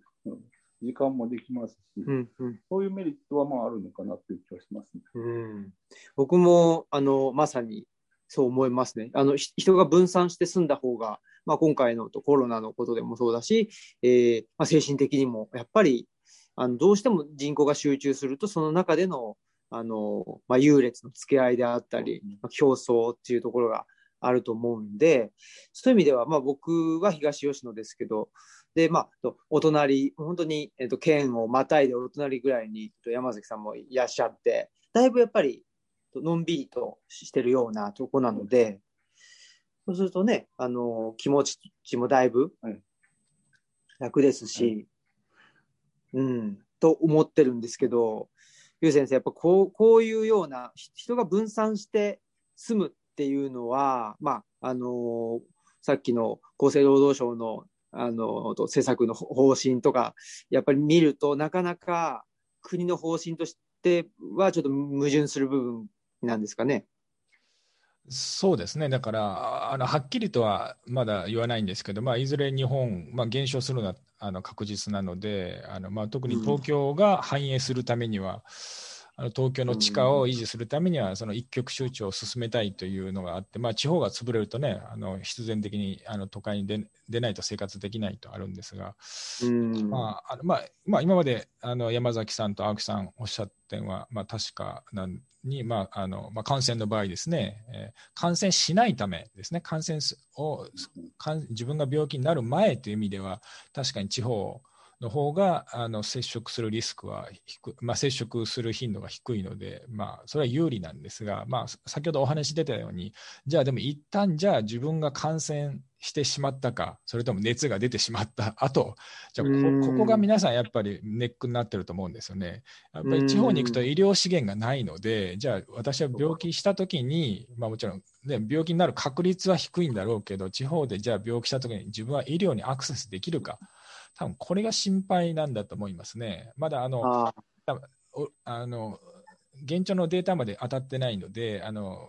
時間もできますし、うんうん、そういうメリットはまああるのかなという気はします、ね、うん、僕もあのまさにそう思いますね。あの人が分散して済んだ方が、まあ、今回のコロナのことでもそうだし、えーまあ、精神的にもやっぱりあのどうしても人口が集中するとその中でのあの、まあ、優劣の付け合いであったり、まあ、競争っていうところがあると思うんでそういう意味では、まあ、僕は東吉野ですけどで、まあ、お隣本当に、えっと、県をまたいでお隣ぐらいに山崎さんもいらっしゃってだいぶやっぱりのんびりとしてるようなとこなので、そうするとね、あの気持ちもだいぶ楽ですし、うん、と思ってるんですけど、ゆう先生、やっぱこうこういうような人が分散して住むっていうのは、まああのさっきの厚生労働省のあの政策の方針とか、やっぱり見るとなかなか国の方針としてはちょっと矛盾する部分なんですかね？そうですね、だからあのはっきりとはまだ言わないんですけど、まあ、いずれ日本、まあ、減少するのはあの確実なので、あのまあ、特に東京が繁栄するためには、うんあの東京の地価を維持するためには、その一極集中を進めたいというのがあって、まあ、地方が潰れるとね、あの必然的にあの都会に出出ないと生活できないとあるんですが、まああのまあまあ、今まであの山崎さんと青木さんおっしゃったのは、まあ、確かなんに、まああのまあ、感染の場合ですね、えー、感染しないためですね、感染を自分が病気になる前という意味では、確かに地方の方があの接触するリスクは低、まあ、接触する頻度が低いので、まあ、それは有利なんですが、まあ、先ほどお話出たように、じゃあでも一旦じゃあ自分が感染してしまったか、それとも熱が出てしまった後、じゃあここが皆さんやっぱりネックになってると思うんですよね。やっぱり地方に行くと医療資源がないので、じゃあ私は病気した時に、まあもちろん、ね、病気になる確率は低いんだろうけど、地方でじゃあ病気した時に自分は医療にアクセスできるか。多分これが心配なんだと思いますね。まだあの、ああの現状のデータまで当たってないので、あの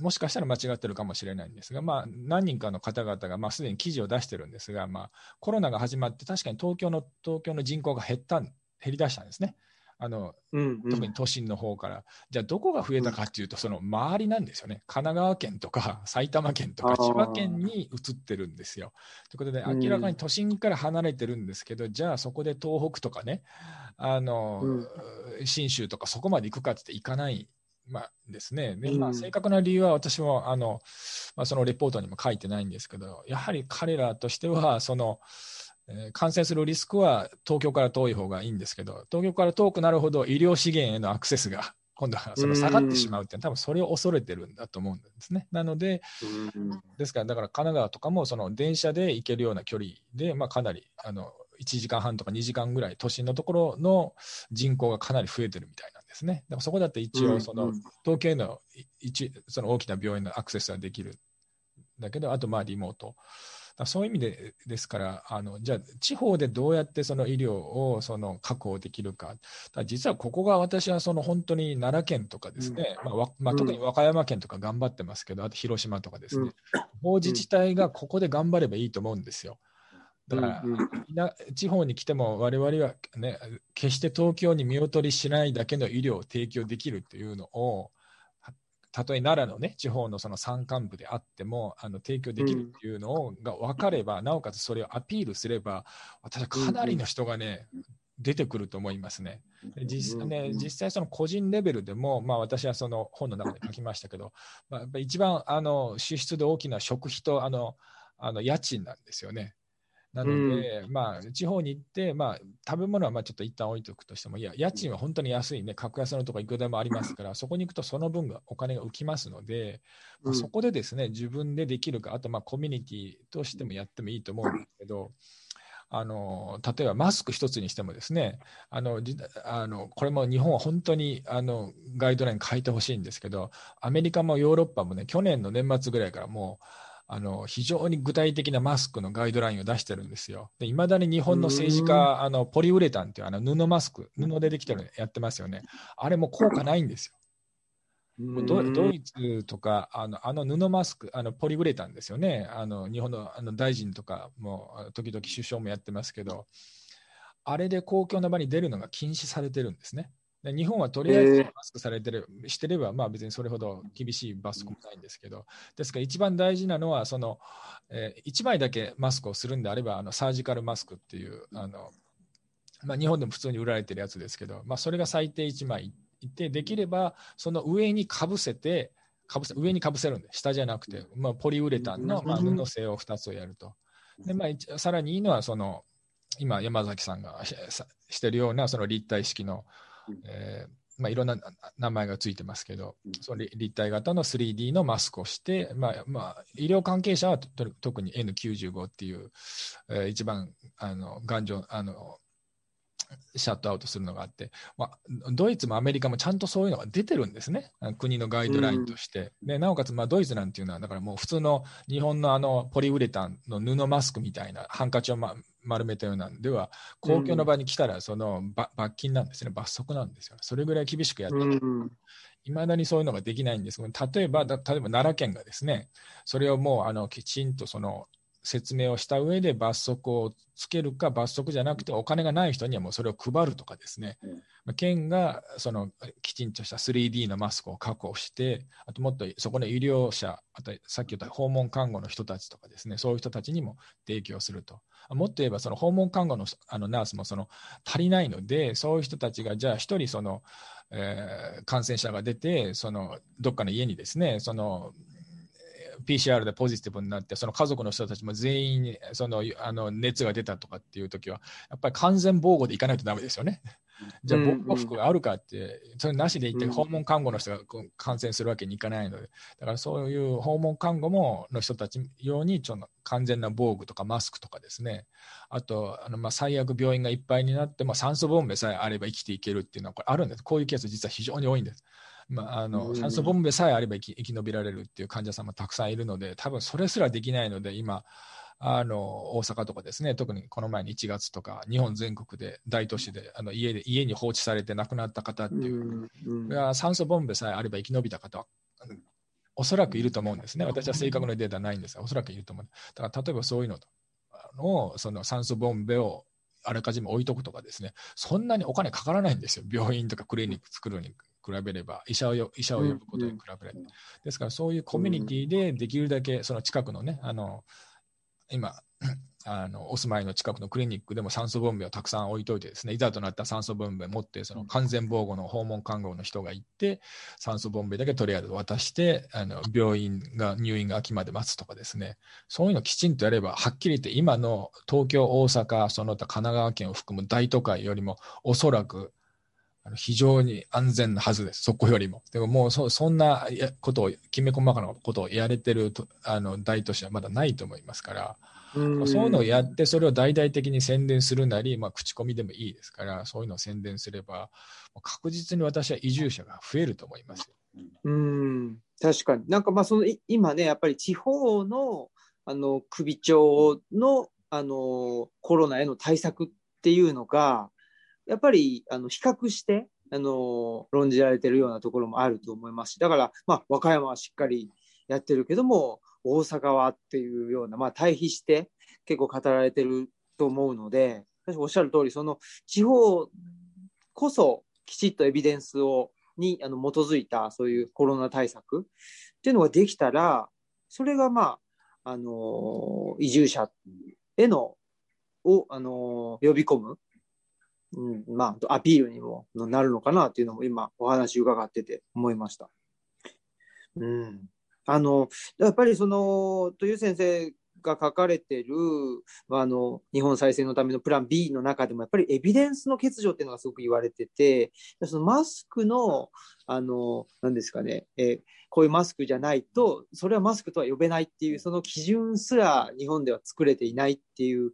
もしかしたら間違ってるかもしれないんですが、まあ、何人かの方々が、まあ、すでに記事を出してるんですが、まあ、コロナが始まって、確かに東京の東京の人口が減った減り出したんですね。あのうんうん。特に都心の方から、じゃあどこが増えたかっていうと、その周りなんですよね、神奈川県とか埼玉県とか千葉県に移ってるんですよ。ということで、うん。明らかに都心から離れてるんですけど、じゃあそこで東北とかね、あの信州とかそこまで行くかって言って行かない。まあですね。でまあ、うん正確な理由は私もあの、まあ、そのレポートにも書いてないんですけど、やはり彼らとしては、その、えー感染するリスクは東京から遠い方がいいんですけど、東京から遠くなるほど医療資源へのアクセスが 今度はその下がってしまうっていう多分それを恐れてるんだと思うんですね。なので、うんですから、だから神奈川とかもその電車で行けるような距離で、まあ、かなりあの1時間半とか2時間ぐらい、都心のところの人口がかなり増えてるみたいなんですね。だからそこだって一応その、東京へのその大きな病院のアクセスはできるんだけど、あとまあリモート。そういう意味でですから、あのじゃあ、地方でどうやってその医療をその確保できるか、だから実はここが私はその本当に奈良県とかですね、まあわまあ、特に和歌山県とか頑張ってますけど、あと広島とかですね、地方自治体がここで頑張ればいいと思うんですよ。だから、うん地方に来ても我々は、ね、決して東京に見劣りしないだけの医療を提供できるっていうのをはたとえ奈良の、ね、地方のその山間部であってもあの提供できるっていうのを、が分かればなおかつそれをアピールすれば私はかなりの人がね、出てくると思いますね。で実ね実際、その個人レベルでも、まあ、私はその本の中で書きましたけど、まあ、やっぱり一番あの支出で大きな食費とあのあの家賃なんですよね。なので、まあ、地方に行って、まあ、食べ物はまあちょっと一旦置いておくとしても、いや、家賃は本当に安いね、格安のとこいくらでもありますから、そこに行くとその分がお金が浮きますので、まあそこでですね、自分でできるか、あとまあコミュニティとしてもやってもいいと思うんですけど、あの例えばマスク一つにしてもですねあのじあのこれも日本は本当にあのガイドライン変えてほしいんですけどアメリカもヨーロッパもね去年の年末ぐらいからもうあの非常に具体的なマスクのガイドラインを出してるんですよ。いまだに日本の政治家、あのポリウレタンっていうあの布マスク、布でできてるのやってますよね。あれも効果ないんですよ。ドイツとかあのあの布マスクあのポリウレタンですよねあの日本のあの大臣とかも時々首相もやってますけどあれで公共の場に出るのが禁止されてるんですね。で日本はとりあえずマスクされてる、してれば、まあ、別にそれほど厳しい罰則もないんですけど、ですから一番大事なのはその、えー、1枚だけマスクをするんであればあのサージカルマスクっていうあの、まあ、日本でも普通に売られてるやつですけど、まあ、それが最低1枚いてできればその上にかぶせてかぶせ上にかぶせるんで下じゃなくて、まあ、ポリウレタンの、まあ、布製を2つをやると。で、まあ、さらにいいのはその今山崎さんがしてるようなその立体式の、えーまあ、いろんな名前がついてますけど、その立体型の 3D のマスクをして、まあまあ、医療関係者は特に N95 っていう、えー、一番あの頑丈あのシャットアウトするのがあって、まあ、ドイツもアメリカもちゃんとそういうのが出てるんですね、国のガイドラインとして。うん、でなおかつ、まあ、ドイツなんていうのは、だからもう普通の日本のあのポリウレタンの布マスクみたいなハンカチを、ま、丸めたようなんでは、公共の場に来たらその、罰金なんですね、罰則なんですよ。それぐらい厳しくやってる。うんいまだにそういうのができないんです例えば、例えば奈良県がですね、それをもうあのきちんとその説明をした上で罰則をつけるか、罰則じゃなくて、お金がない人にはもうそれを配るとかですね、うん、県がそのきちんとした 3D のマスクを確保して、あともっとそこの医療者、あとさっき言った訪問看護の人たちとかですね、そういう人たちにも提供すると。もっと言えば、その訪問看護のあのナースもその足りないので、そういう人たちが、じゃあ一人その、えー、感染者が出て、そのどっかの家にですね、その PCR でポジティブになって、その家族の人たちも全員そのあの熱が出たとかっていうときは、やっぱり完全防護でいかないとだめですよね。じゃあ、防護服があるかって、それなしでいって、訪問看護の人が感染するわけにいかないので、だからそういう訪問看護もの人たち用にちょっと完全な防具とかマスクとかですね、あと、あのまあ最悪病院がいっぱいになって、まあ、酸素ボンベさえあれば生きていけるっていうのはこれあるんです。こういうケース実は非常に多いんです。まあ、あの酸素ボンベさえあれば生き延びられるっていう患者さんもたくさんいるので、多分それすらできないので、今、あの大阪とかですね、特にこの前に1月とか、日本全国で大都市であの家で家に放置されて亡くなった方っていう、うんうん、酸素ボンベさえあれば生き延びた方は、おそらくいると思うんですね。私は正確なデータないんですが、おそらくいると思う。だから例えばそういうのを、その酸素ボンベをあらかじめ置いとくとかですね、そんなにお金かからないんですよ、病院とかクリニック作るに比べれば、医者を医者を呼ぶことに比べれば。ですから、そういうコミュニティでできるだけ、その近くのね、あの今、あのお住まいの近くのクリニックでも酸素ボンベをたくさん置いといてですね、いざとなった酸素ボンベを持って、その完全防護の訪問看護の人が行って、酸素ボンベだけとりあえず渡して、あの病院が入院が秋まで待つとかですね、そういうのきちんとやれば、はっきり言って今の東京、大阪、その他神奈川県を含む大都会よりも、おそらく非常に安全なはずです、そこよりも。でももうそそんなことを、きめ細かなことをやれてるあの大都市はまだないと思いますから、うそういうのをやって、それを大々的に宣伝するなり、まあ、口コミでもいいですから、そういうのを宣伝すれば、確実に私は移住者が増えると思いますうん。確かに、なんかまあその今ね、やっぱり地方のあの首長のあのコロナへの対策っていうのが、やっぱりあの比較してあの論じられてるようなところもあると思いますし、だから、まあ、和歌山はしっかりやってるけども、大阪はっていうような、まあ、対比して結構語られてると思うので、おっしゃる通り、その地方こそきちっとエビデンスをにあの基づいたそういうコロナ対策っていうのができたら、それがまあ、あの移住者へのを、あの呼び込む、うん、まあ、アピールにもなるのかなっていうのも今お話伺ってて思いました。うん。あの、やっぱりその、という先生が書かれてる、あの、日本再生のためのプラン B の中でも、やっぱりエビデンスの欠如っていうのがすごく言われてて、そのマスクの、あの、何ですかね、えー、こういうマスクじゃないと、それはマスクとは呼べないっていう、その基準すら日本では作れていないっていう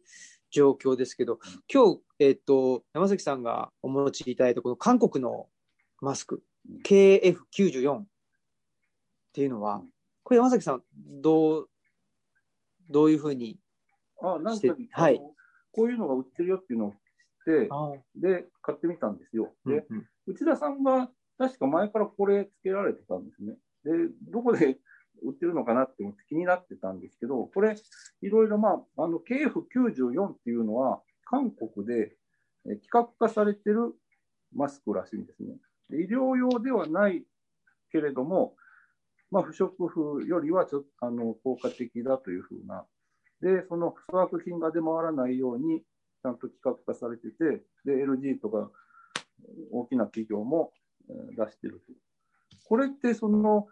状況ですけど、今日、えっ、ー、と、山崎さんがお持ちいただいたこの韓国のマスク、KF94 っていうのは、これ山崎さん、どう、どういうふうにあ、なんか、はい、こういうのが売ってるよっていうのを知って、で、買ってみたんですよ。で、うんうん、内田さんが確か前からこれつけられてたんですね。で、どこで売ってるのかなって気になってたんですけど、これ、いろいろまあ、あの、KF94 っていうのは、韓国で規格化されてるマスクらしいんですね。医療用ではないけれども、まあ、不織布よりはちょっとあの効果的だというふうな、で、その粗悪品が出回らないように、ちゃんと規格化されてて、で、LG とか大きな企業も出してると。これってその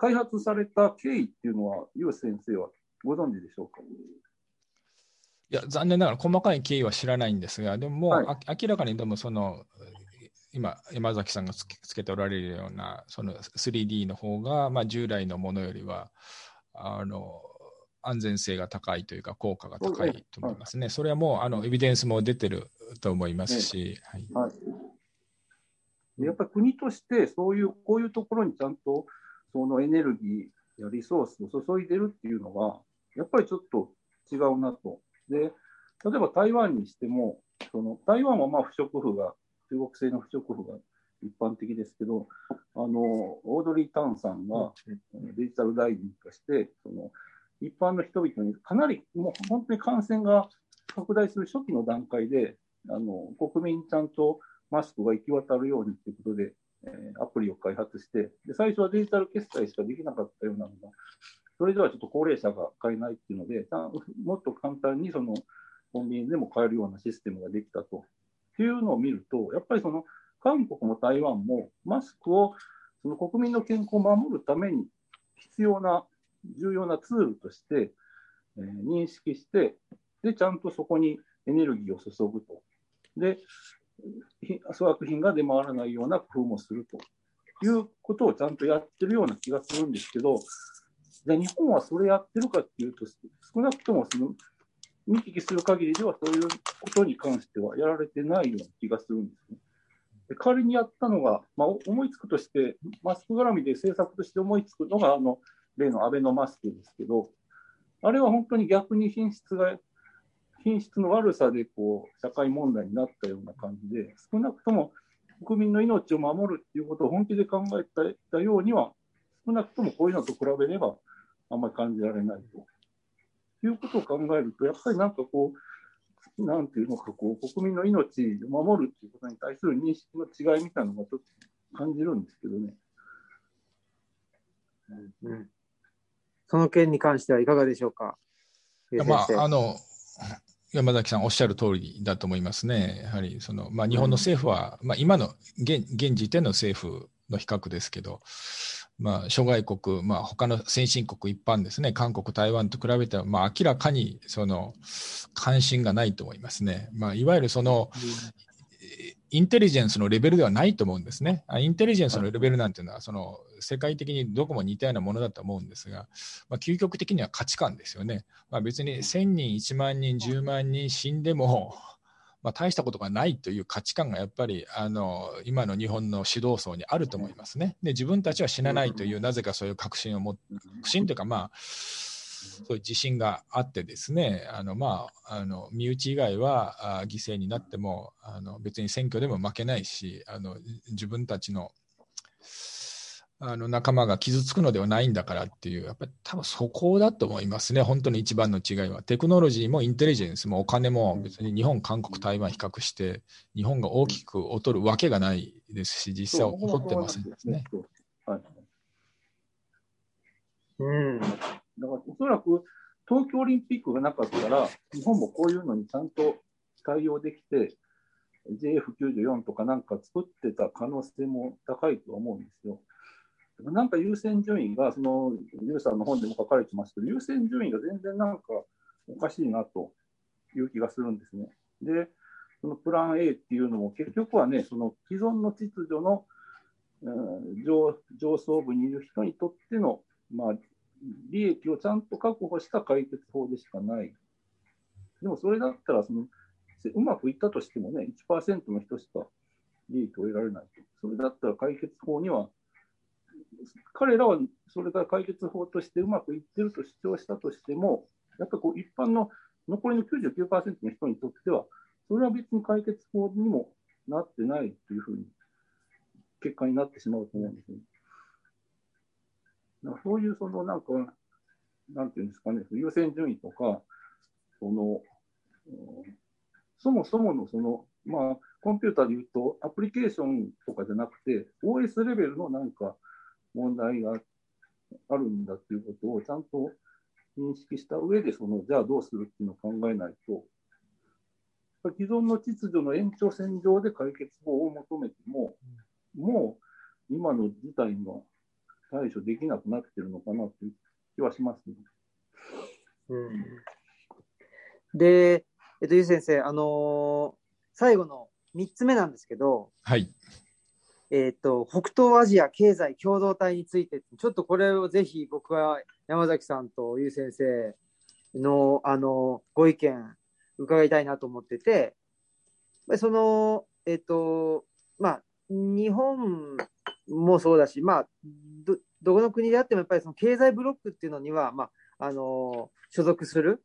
開発された経緯っていうのは、ユウ先生はご存知でしょうか？いや残念ながら細かい経緯は知らないんですが、でももう、はい、明らかにでもその今、山崎さんがつけておられるようなその 3D の方が、まあ、従来のものよりはあの安全性が高いというか、効果が高いと思いますね。それはもうあのエビデンスも出てると思いますし。はい、はい、やっぱり国としてそういうこういうところにちゃんとそのエネルギーやリソースを注いでるっていうのが、やっぱりちょっと違うなと。で、例えば台湾にしても、その台湾はまあ不織布が中国製の不織布が一般的ですけど、あのオードリー・タンさんがデジタル大臣として、その一般の人々にかなりもう本当に感染が拡大する初期の段階で、あの国民ちゃんとマスクが行き渡るようにということで、えー、アプリを開発してで、最初はデジタル決済しかできなかったようなのが、それではちょっと高齢者が買えないっていうので、もっと簡単にそのコンビニでも買えるようなシステムができたというのを見ると、やっぱりその韓国も台湾もマスクをその国民の健康を守るために必要な重要なツールとして、えー、認識して、で、ちゃんとそこにエネルギーを注ぐと。で、粗悪品が出回らないような工夫もするということをちゃんとやってるような気がするんですけど、じゃあ日本はそれやってるかっていうと、少なくともその見聞きする限りではそういうことに関してはやられてないような気がするんですね。で仮にやったのが、まあ、思いつくとして、マスク絡みで政策として思いつくのが、あの例のアベノマスクですけど、あれは本当に逆に品質が、品質の悪さでこう社会問題になったような感じで、少なくとも国民の命を守るっていうことを本気で考えたようには、少なくともこういうのと比べればあんまり感じられないと。いうことを考えると、やっぱりなんかこう、なんていうのか、こう、国民の命を守るっていうことに対する認識の違いみたいなのがちょっと感じるんですけどね。うん、その件に関してはいかがでしょうか？まあ、あの、山崎さんおっしゃる通りだと思いますね。やはりその、まあ、日本の政府は、うん、まあ、今の現現時点の政府の比較ですけど、まあ、諸外国、まあ、他の先進国一般ですね、韓国、台湾と比べては、まあ、明らかにその関心がないと思いますね。まあ、いわゆるその、インテリジェンスのレベルではないと思うんですね。インテリジェンスのレベルなんていうのは、その世界的にどこも似たようなものだと思うんですが、まあ、究極的には価値観ですよね。まあ、別に1000人、1万人、10万人死んでも、まあ、大したことがないという価値観がやっぱりあの今の日本の指導層にあると思いますね。で自分たちは死なないというなぜかそういう確信を持って確信というかまあそういう自信があってですねあのまああの身内以外はあ犠牲になってもあの別に選挙でも負けないしあの自分たちのあの仲間が傷つくのではないんだからっていう、やっぱり多分そこだと思いますね、本当に一番の違いは。テクノロジーもインテリジェンスもお金も別に日本、韓国、台湾比較して、日本が大きく劣るわけがないですし、実際劣ってませんですね。はい、うん、だからおそらく東京オリンピックがなかったら、日本もこういうのにちゃんと対応できて、JF94 とかなんか作ってた可能性も高いと思うんですよ。なんか優先順位が、その、ユーさんの本でも書かれてますけど、優先順位が全然なんかおかしいなという気がするんですね。で、そのプラン A っていうのも結局はね、その既存の秩序の、うん、上上層部にいる人にとっての、まあ、利益をちゃんと確保した解決法でしかない。でもそれだったらその、うまくいったとしてもね、1%の人しか利益を得られないと。それだったら解決法には彼らはそれが解決法としてうまくいってると主張したとしても、やっぱりこう一般の残りの99%の人にとっては、それは別に解決法にもなってないというふうに、結果になってしまうと思うんですね。そういうそのなんか、なんていうんですかね、優先順位とか、その、そもそものその、まあ、コンピューターで言うと、アプリケーションとかじゃなくて、OS レベルのなんか、問題があるんだということをちゃんと認識した上で、そのじゃあどうするっていうのを考えないと、既存の秩序の延長線上で解決法を求めても、もう今の事態には対処できなくなってるのかなという気はしますね。うん、で、えっと、ゆう先生、あのー、最後の3つ目なんですけど、はい。えっ、ー、と、北東アジア経済共同体について、ちょっとこれをぜひ僕は山崎さんとゆう先生の、あの、ご意見伺いたいなと思ってて、その、えっ、ー、と、まあ、日本もそうだし、まあ、ど、どこの国であってもやっぱりその経済ブロックっていうのには、まあ、あの、所属する、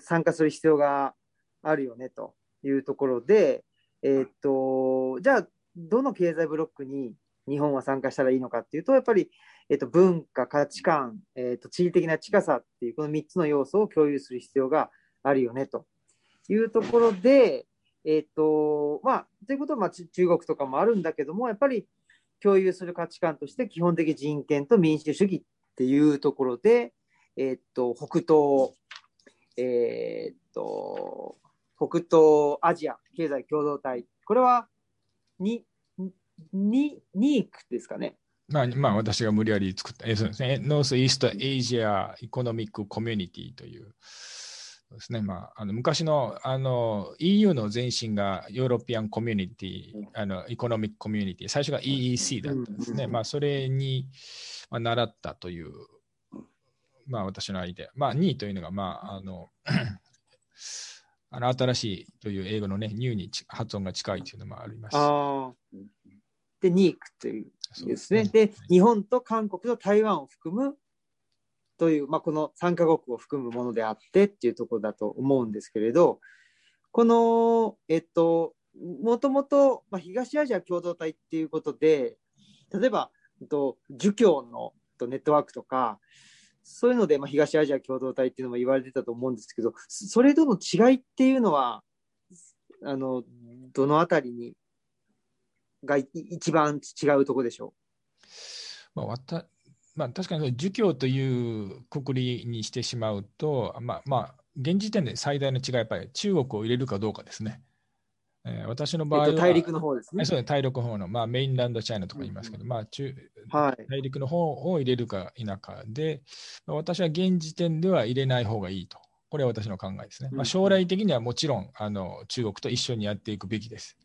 参加する必要があるよねというところで、えっ、と、じゃあ、どの経済ブロックに日本は参加したらいいのかっていうと、やっぱり、えっと、文化、価値観、えっと、地理的な近さっていう、この3つの要素を共有する必要があるよね、というところで、えっと、まあ、ということは、まあ、中国とかもあるんだけども、やっぱり共有する価値観として、基本的人権と民主主義っていうところで、えっと、北東、えっと、北東アジア経済共同体、これはに、に、ニークですかね。まあ、まあ、私が無理やり作った、えそうですね、 Northeast Asia Economic Community という、ですねまあ、あの昔のあの EU の前身が European Community、あの Economic Community、最初が EEC だったんですね。まあ、それに、まあ、習ったという、まあ、私のアイデア。まあ、ニーというのが、まあ、あのあの新しいという英語のね、 new に発音が近いというのもあります。あで、ニークというですね。で、ね、日本と韓国と台湾を含むという、まあ、この3カ国を含むものであってっていうところだと思うんですけれど、この、えっと、もともと、まあ、東アジア共同体っていうことで、例えば、えっと、儒教のネットワークとか、そういうので、まあ、東アジア共同体っていうのも言われてたと思うんですけど、それとの違いっていうのはあの、どのあたりに、が一番違うとこでしょう？まあ、まあ、確かに儒教というくくりにしてしまうと、まあまあ、現時点で最大の違いはやっぱり中国を入れるかどうかですね。えー私の場合は、うえっと、大陸の方ですねはい。そうです大陸の方の、まあ、メインランドチャイナとか言いますけど、まあ中、はい。大陸の方を入れるか否かで、まあ私は現時点では入れない方がいいと。これは私の考えですね。まあ、うん将来的にはもちろんあの中国と一緒にやっていくべきです。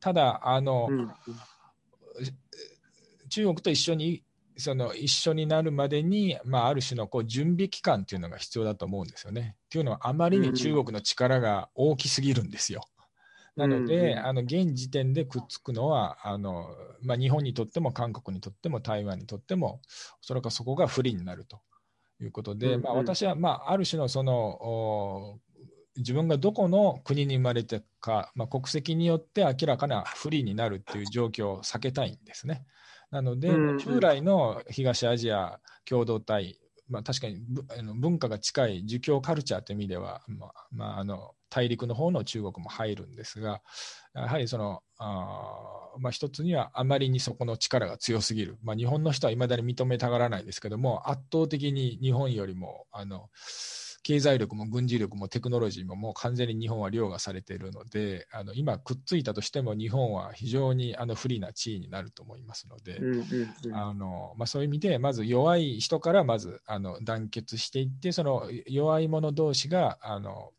ただ、あの、うん中国と一緒にその一緒になるまでに、まあ、ある種のこう準備期間っていうのが必要だと思うんですよね。というのはあまりに中国の力が大きすぎるんですよ。なので、あの現時点でくっつくのはあの、まあ、日本にとっても韓国にとっても台湾にとってもそれかそこが不利になるということで、まあ、私は、まあ、ある種のそのお自分がどこの国に生まれてか、まあ、国籍によって明らかな不利になるっていう状況を避けたいんですね。なので、うん。うん従来の東アジア共同体、まあ、確かにぶあの文化が近い儒教カルチャーという意味では、まあまあ、あの大陸の方の中国も入るんですが、やはりそのあー、まあ、一つにはあまりにそこの力が強すぎる、まあ、日本の人はいまだに認めたがらないですけども、圧倒的に日本よりもあの経済力も軍事力もテクノロジーももう完全に日本は凌駕されているので、あの今、くっついたとしても日本は非常にあの不利な地位になると思いますので。そういう意味で、まず弱い人からまずあの団結していって、その弱い者同士があの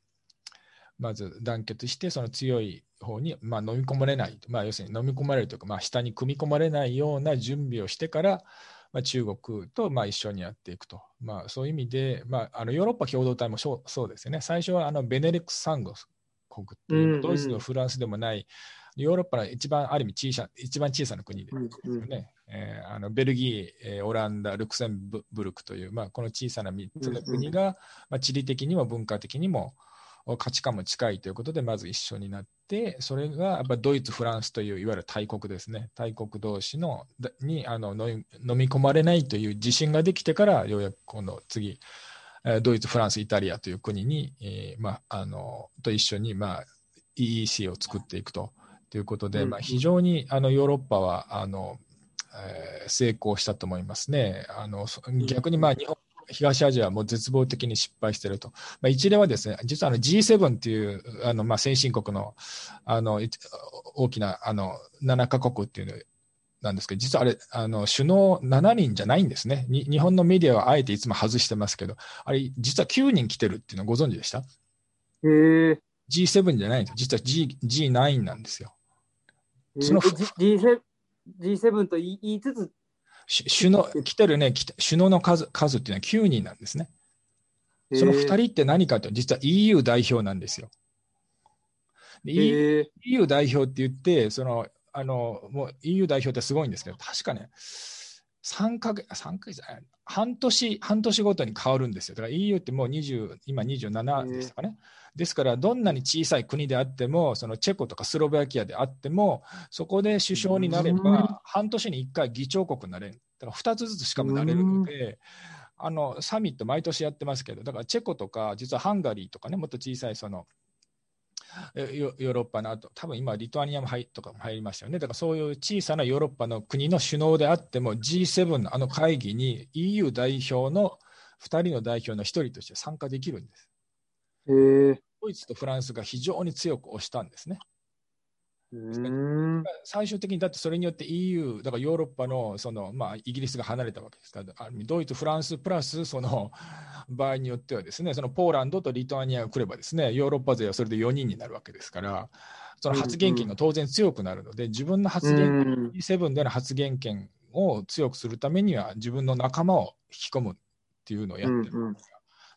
まず団結して、その強い方に、まあ、飲み込まれない、まあ、要するに飲み込まれるというか、まあ、下に組み込まれないような準備をしてから、まあ、中国とまあ一緒にやっていくと、まあ、そういう意味で、まあ、あのヨーロッパ共同体もそうですよね、最初はあのベネルクス三国っていう、うんうん。ドイツとフランスでもない、ヨーロッパの一番ある意味小さ一番小さな国でうんですよね。えーあのベルギー、えーオランダ、ルクセンブルクという、まあ、この小さな3つの国が、まあ、地理的にも文化的にも価値観も近いということで、まず一緒になって、それがやっぱドイツ、フランスといういわゆる大国ですね、大国同士のだにあの飲み込まれないという自信ができてから、ようやくこの次、えードイツ、フランス、イタリアという国に、えーまあ、あのと一緒に、まあ、EEC を作っていくと。ということで、うんまあ、非常にあのヨーロッパはあの、えー成功したと思いますね。あのそ逆にまあ日本、東アジアはもう絶望的に失敗していると。まあ、一例はですね、実はあの G7 っていうあのまあ先進国のあのい大きなあの7カ国っていうのなんですけど、実はあれ、あの首脳7人じゃないんですね。に日本のメディアはあえていつも外してますけど、あれ、実は9人来てるっていうのご存知でした？へえ。?G7 じゃないんです実は G G9 なんですよ。そのえ G- G7, G7 と言いつつ、し首脳、来てるね、首脳の数数っていうのは9人なんですね。その2人って何かと、実は EU 代表なんですよ。で EU EU 代表って言って、その、あの、もう EU 代表ってすごいんですけど、確かね、3ヶ月、3ヶ月半年、半年ごとに変わるんですよ。だから EU ってもう20、今27でしたかね。ですから、どんなに小さい国であっても、そのチェコとかスロバキアであっても、そこで首相になれうんば、半年に1回議長国になれる。だから2つずつしかもなれるので、あのサミット毎年やってますけど、だからチェコとか、実はハンガリーとかね、もっと小さいそのえヨヨーロッパの後、多分今、リトアニアも入とかも入りましたよね。だからそういう小さなヨーロッパの国の首脳であっても、G7 のあの会議に EU 代表の2人の代表の1人として参加できるんです。ドイツとフランスが非常に強く押したんですね。最終的にだってそれによって EU、だからヨーロッパのその、まあ、イギリスが離れたわけですか。ら、ドイツ、フランスプラスその 場合によってはですね、そのポーランドとリトアニアが来ればですね、ヨーロッパ勢はそれで4人になるわけですから、その発言権が当然強くなるので、自分の発う言、ん G7 での発言権を強くするためには、自分の仲間を引き込むっていうのをやってる。うんうん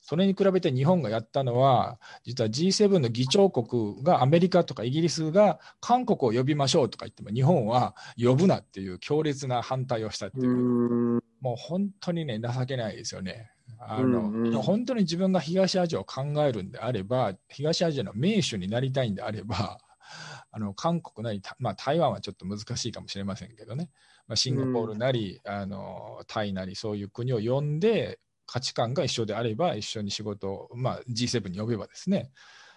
それに比べて日本がやったのは、実は G7 の議長国がアメリカとかイギリスが韓国を呼びましょうとか言っても、日本は呼ぶなっていう強烈な反対をしたっていう、うん。もう本当にね、情けないですよね。あのうんうん。本当に自分が東アジアを考えるんであれば、東アジアの名手になりたいんであれば、あの韓国なり、たまあ、台湾はちょっと難しいかもしれませんけどね、まあ、シンガポールなり、あのタイなり、そういう国を呼んで、価値観が一緒であれば、一緒に仕事を、まあ、G7 に呼べばですね、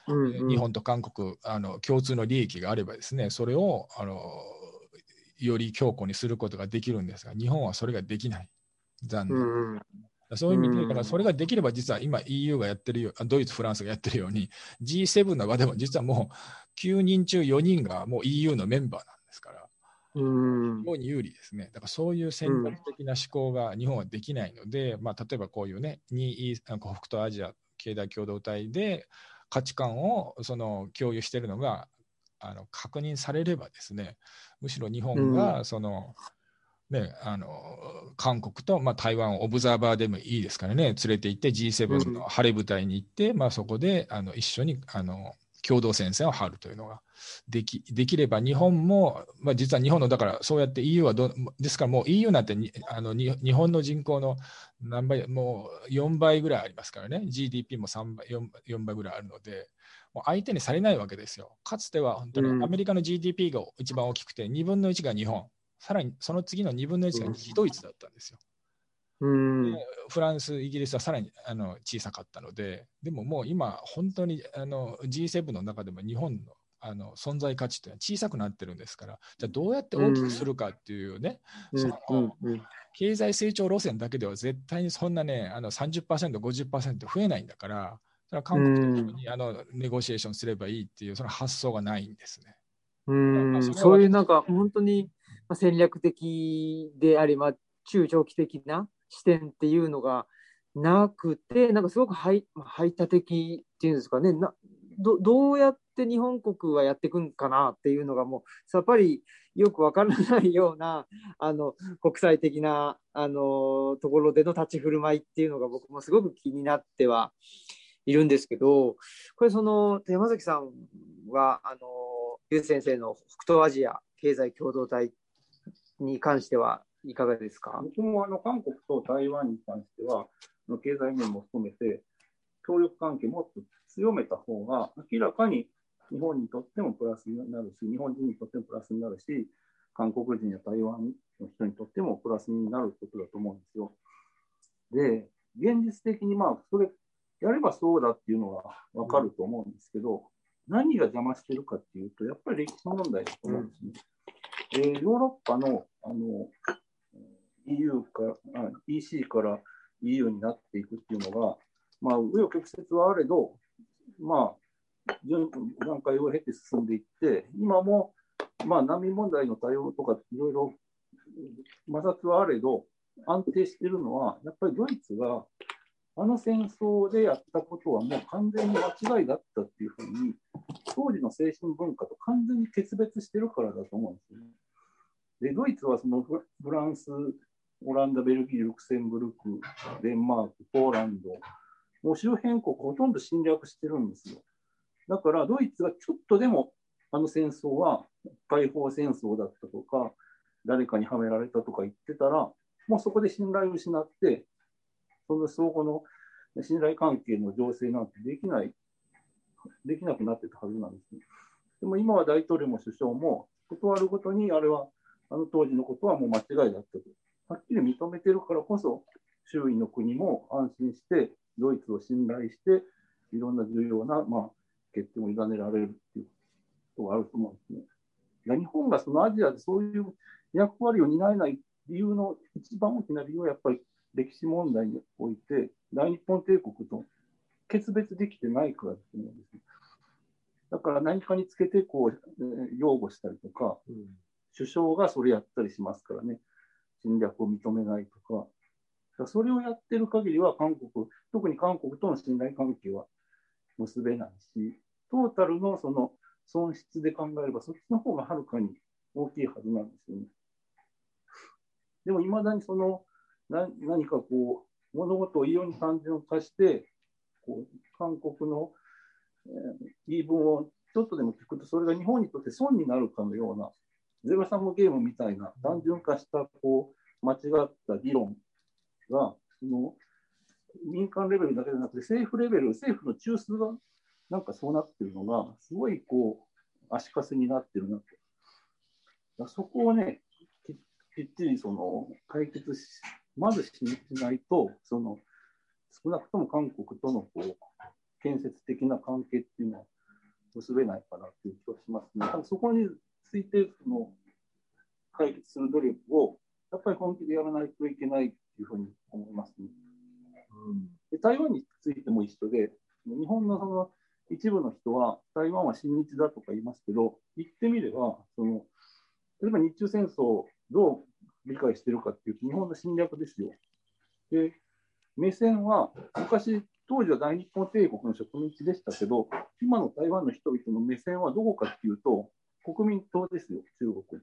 うんうん。日本と韓国あの共通の利益があればですねそれをあのより強固にすることができるんですが日本はそれができない。残念、うんうん。そういう意味で、うん。だからそれができれば、実は今 EU がやってるよ、あドイツ、フランスがやってるように、G7 の場でも実はもう9人中4人がもう EU のメンバーなん非常に有利ですね。だからそういう戦略的な思考が日本はできないので、まあ、例えばこういうね、2なんか北東アジア経済共同体で価値観をその共有しているのがあの確認されればですね、むしろ日本がその、ね、あの韓国と、まあ、台湾をオブザーバーでもいいですからね、連れて行って G7 の晴れ舞台に行って、まあ、そこであの一緒にあの共同戦線を張るというのができできれば、日本も、まあ、実は日本の、だからそうやって EU はど、ですからもう EU なんてにあのに日本の人口の何倍、もう4倍ぐらいありますからね、GDP も3倍 4, 4倍ぐらいあるので、もう相手にされないわけですよ。かつては本当うんにアメリカの GDP が一番大きくて、2分の1が日本、さらにその次の2分の1が西ドイツだったんですよ。うんフランス、イギリスはさらにあの小さかったので、でももう今、本当にあの G7 の中でも日本のあの存在価値っていうのは小さくなってるんですから、じゃあどうやって大きくするかっていうね、そのうん。うん。経済成長路線だけでは絶対にそんなね、あの30%、50%増えないんだから、それは韓国と一緒にあのネゴシエーションすればいいっていう、その発想がないんですね。うん。まあそそういうなんか本当にまあ戦略的であり、まあ、中長期的な視点っていうのがなくて、なんかすごく排排他的っていうんですかね。など、どうやって日本国はやっていくんかなっていうのがもうさっぱりよくわからないようなあの国際的なあのところでの立ち振る舞いっていうのが僕もすごく気になってはいるんですけど、これその山崎さんはあのゆう先生の北東アジア経済共同体に関してはいかがですか？僕もあの韓国と台湾に関しては、経済面も含めて、協力関係もっと強めた方が、明らかに日本にとってもプラスになるし、日本人にとってもプラスになるし、韓国人や台湾の人にとってもプラスになることだと思うんですよ。で、現実的にまあ、それ、やればそうだっていうのはわかると思うんですけど、何が邪魔してるかっていうと、やっぱり歴史問題だと思うんですね。えーヨーロッパのあの EU から EC から EU になっていくっていうのが、まあ、紆余曲折はあれど、まあ、順段階を経て進んでいって、今も、まあ、難民問題の対応とかいろいろ摩擦はあれど、安定しているのは、やっぱりドイツがあの戦争でやったことはもう完全に間違いだったっていうふうに、当時の精神文化と完全に決別してるからだと思うんですよね。で、ドイツはそのフランス、オランダ、ベルギー、ルクセンブルク、デンマーク、ポーランド、もう周辺国ほとんど侵略してるんですよ。だからドイツがちょっとでもあの戦争は解放戦争だったとか、誰かにはめられたとか言ってたら、もうそこで信頼を失って、その相互の信頼関係の情勢なんてできない、できなくなってたはずなんですね。でも今は大統領も首相も、断るごとにあれは、あの当時のことはもう間違いだったと。はっきり認めてるからこそ、周囲の国も安心して、ドイツを信頼して、いろんな重要な、まあ、決定を委ねられるっていうことがあると思うんですね。いや日本がそのアジアでそういう役割を担えない理由の一番大きな理由はやっぱり歴史問題において大日本帝国と決別できてないからだと思うんですね。だから何かにつけてこう、えー擁護したりとか、首相がそれやったりしますからね、侵略を認めないとか、かそれをやってる限りは韓国、特に韓国との信頼関係は結べないし、トータルのその損失で考えれば、そっちの方がはるかに大きいはずなんですよね。でも、いまだにその何かこう、物事を異様に単純化して、こう韓国の、えー言い分をちょっとでも聞くと、それが日本にとって損になるかのような、ゼロサムゲームみたいな単純化したこう間違った議論が、その民間レベルだけじゃなくて、政府レベル、政府の中枢がなんかそうなってるのが、すごいこう足かせになってるなと。だそこをね、ききっちりその解決し、まずしないと、その少なくとも韓国とのこう建設的な関係っていうのは結べないかなっていう気はしますね。そこについてその解決する努力をやっぱり本気でやらないといけないっていうふうに思いますね。うん、で台湾についても一緒で、日本のその一部の人は台湾は親日だとか言いますけど、言ってみれば、その例えば日中戦争をどう理解しているかっていうと、日本の侵略ですよ。で、目線は昔、当時は大日本帝国の植民地でしたけど、今の台湾の人々の目線はどこかっていうと、国民党ですよ、中国。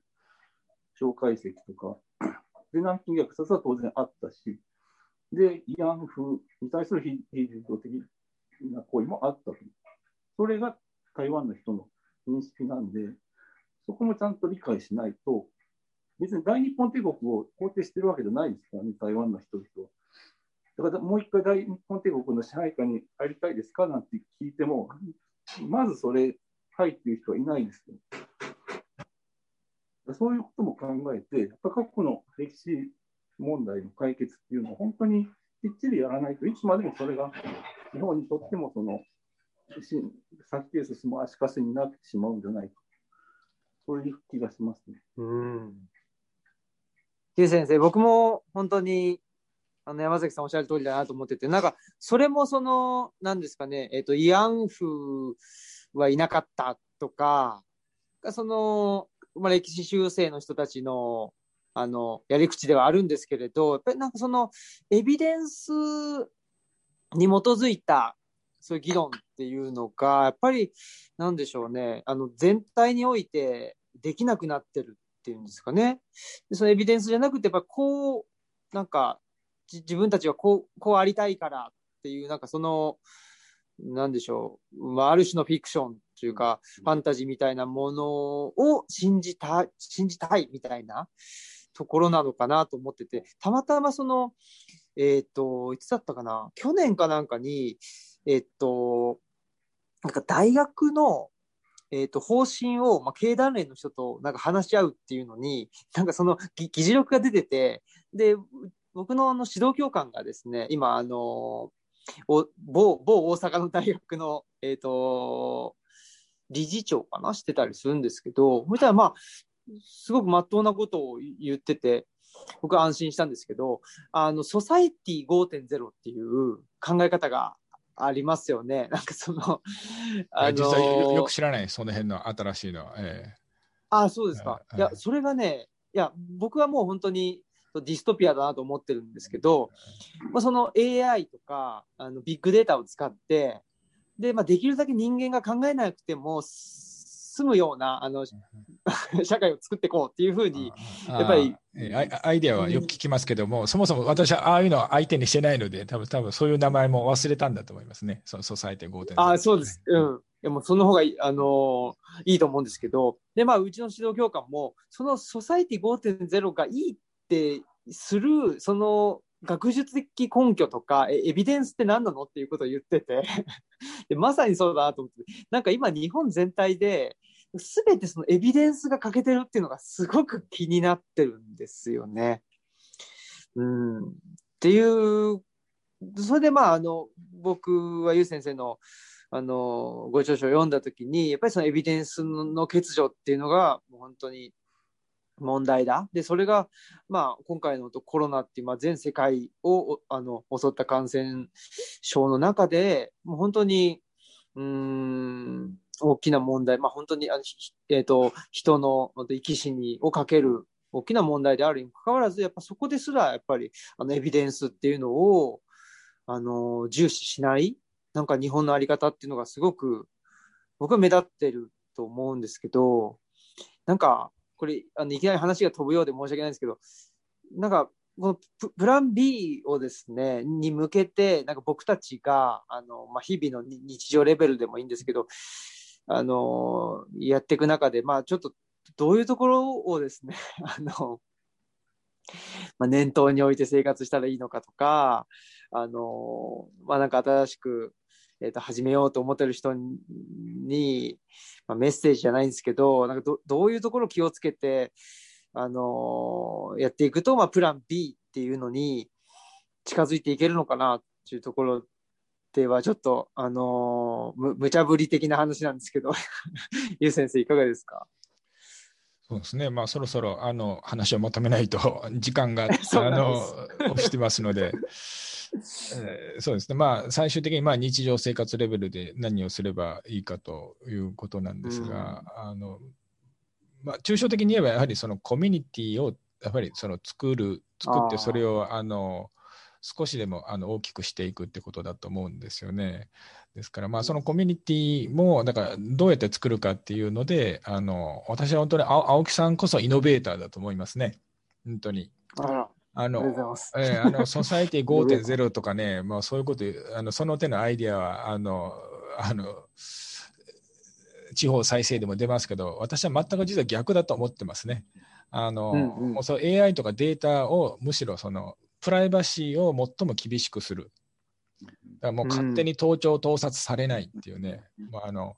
蒋介石とか。で、南京虐殺は当然あったし、で、慰安婦に対する非人道的な行為もあったと。それが台湾の人の認識なんで、そこもちゃんと理解しないと、別に大日本帝国を肯定してるわけじゃないですからね、台湾の人々は。だからもう一回大日本帝国の支配下に入りたいですかなんて聞いても、まずそれ、はいっていう人はいないですよ。そういうことも考えて、やっぱ過去の歴史問題の解決っていうのを本当にきっちりやらないといつまでもそれが日本にとってもその先へ進む足かせになってしまうんじゃないか。そういう気がしますね。うん。先生、僕も本当にあの山崎さんおっしゃる通りだなと思ってて、なんかそれもその、なんですかね、えっ、ー、と、慰安婦はいなかったとか、その、まあ、歴史修正の人たちのあのやり口ではあるんですけれど、やっぱりなんかそのエビデンスに基づいたそういう議論っていうのが、やっぱりなんでしょうね、あの全体においてできなくなってるっていうんですかね。でそのエビデンスじゃなくて、やっぱこう、なんか自分たちはこうこうありたいからっていう、なんかその、なんでしょう、まあ、ある種のフィクションというか、ファンタジーみたいなものを信じた信じたいみたいなところなのかなと思ってて、たまたまその、えっ、ー、と、いつだったかな、去年かなんかに、えっ、ー、と、なんか大学の、えっ、ー、と、方針を、まあ、経団連の人となんか話し合うっていうのに、なんかその議事録が出てて、で、僕のあの指導教官がですね、今、あの、お某某大阪の大学の、えっ、と、理事長かな？してたりするんですけど、そしたらまあ、すごくまっとうなことを言ってて、僕は安心したんですけど、あの、ソサイティ5.0っていう考え方がありますよね。なんかその、あの実際よく知らない、その辺の新しいのは。えー、あそうですか。いや、それがね、いや、僕はもう本当にディストピアだなと思ってるんですけど、まあ、その AI とかあのビッグデータを使って、で、まあ、できるだけ人間が考えなくても済むようなあの社会を作っていこうっていうふうに、やっぱりアイデアはよく聞きますけども、そもそも私はああいうのは相手にしてないので、多分多分そういう名前も忘れたんだと思いますね、そのソサイティ5.0。あそうです。うん。でもその方がいい,、あのー、いいと思うんですけど、で、まあ、うちの指導教官も、そのソサイティ5.0がいいってする、その学術的根拠とかエビデンスって何なのっていうことを言ってて。でまさにそうだなと思ってなんか今日本全体で全てそのエビデンスが欠けてるっていうのがすごく気になってるんですよね。うん、っていうそれでまああの僕はゆう先生のあのご著書を読んだ時にやっぱりそのエビデンスの欠如っていうのがもう本当に問題だ。で、それが、まあ、今回のコロナっていう、まあ、全世界をあの襲った感染症の中で、もう本当に、うん、大きな問題、まあ、本当にあの、えーと、人の生き死にをかける大きな問題であるにもかかわらず、やっぱそこですら、やっぱりあのエビデンスっていうのをあの重視しない、なんか日本の在り方っていうのがすごく僕は目立ってると思うんですけど、なんかこれあのいきなり話が飛ぶようで申し訳ないんですけど、なんかこのプラン B をですね、に向けて、なんか僕たちが、あの、まあ、日々の日常レベルでもいいんですけど、あの、やっていく中で、まあ、ちょっと、どういうところをですね、あの、まあ、念頭に置いて生活したらいいのかとか、あの、まあ、なんか新しく、えっ、ー、と、始めようと思ってる人に、まあ、メッセージじゃないんですけど、なんかどどういうところを気をつけて、あのー、やっていくと、まあ、プラン B っていうのに近づいていけるのかなっていうところっではちょっと、あのーむ無茶ぶり的な話なんですけど、ゆう先生いかがですか？そうですね、まあ、そろそろあの話をまとめないと、時間が あの押してますので、えーそうですね、まあ、最終的にまあ日常生活レベルで何をすればいいかということなんですが、あのまあ、抽象的に言えば、やはりそのコミュニティをやっぱりその作る、作って、それをあの少しでもあの大きくしていくってことだと思うんですよね。ですから、まあ、そのコミュニティも、だから、どうやって作るかっていうので、あの私は本当に青青木さんこそイノベーターだと思いますね。本当に。あら、あの。えーあのソサイティ5.0とかね、まあ、そういうこと、あのその手のアイディアはあのあの地方再生でも出ますけど、私は全く実は逆だと思ってますね。あのうんうんもうそう AI とかデータをむしろそのプライバシーを最も厳しくする。だもう勝手に盗聴、盗撮されないっていうね、まあ、あの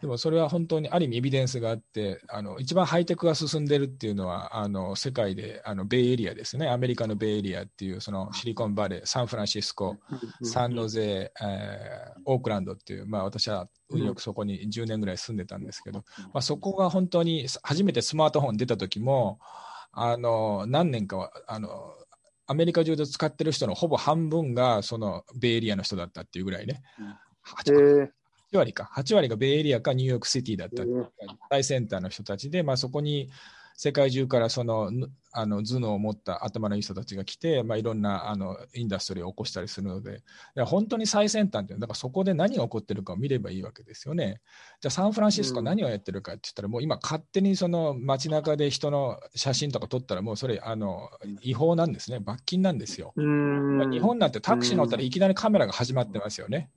でもそれは本当にある意味エビデンスがあって、あの一番ハイテクが進んでるっていうのは、あの世界であのベイエリアですね、アメリカのベイエリアっていう、そのシリコンバレー、サンフランシスコ、うんサンノゼ、えーオークランドっていう、まあ、私は運よくそこに10年ぐらい住んでたんですけど、まあ、そこが本当に初めてスマートフォン出た時も、あの何年かはあのアメリカ中で使ってる人のほぼ半分がそのベイエリアの人だったっていうぐらいね、え 8, ー割。か、8割がベイエリアかニューヨークシティだったっていうえーの人たちで、まあ、そこに世界中からそのぬあの頭脳を持った頭のいい人たちが来て、まあ、いろんなあのインダストリーを起こしたりするので、いや本当に最先端ってだからそこで何が起こってるかを見ればいいわけですよね。じゃあ、サンフランシスコうん何をやってるかって言ったら、もう今、勝手にその街中で人の写真とか撮ったら、もうそれあの違法なんですね、罰金なんですよ。日本なんてタクシー乗ったらいきなりカメラが始まってますよね。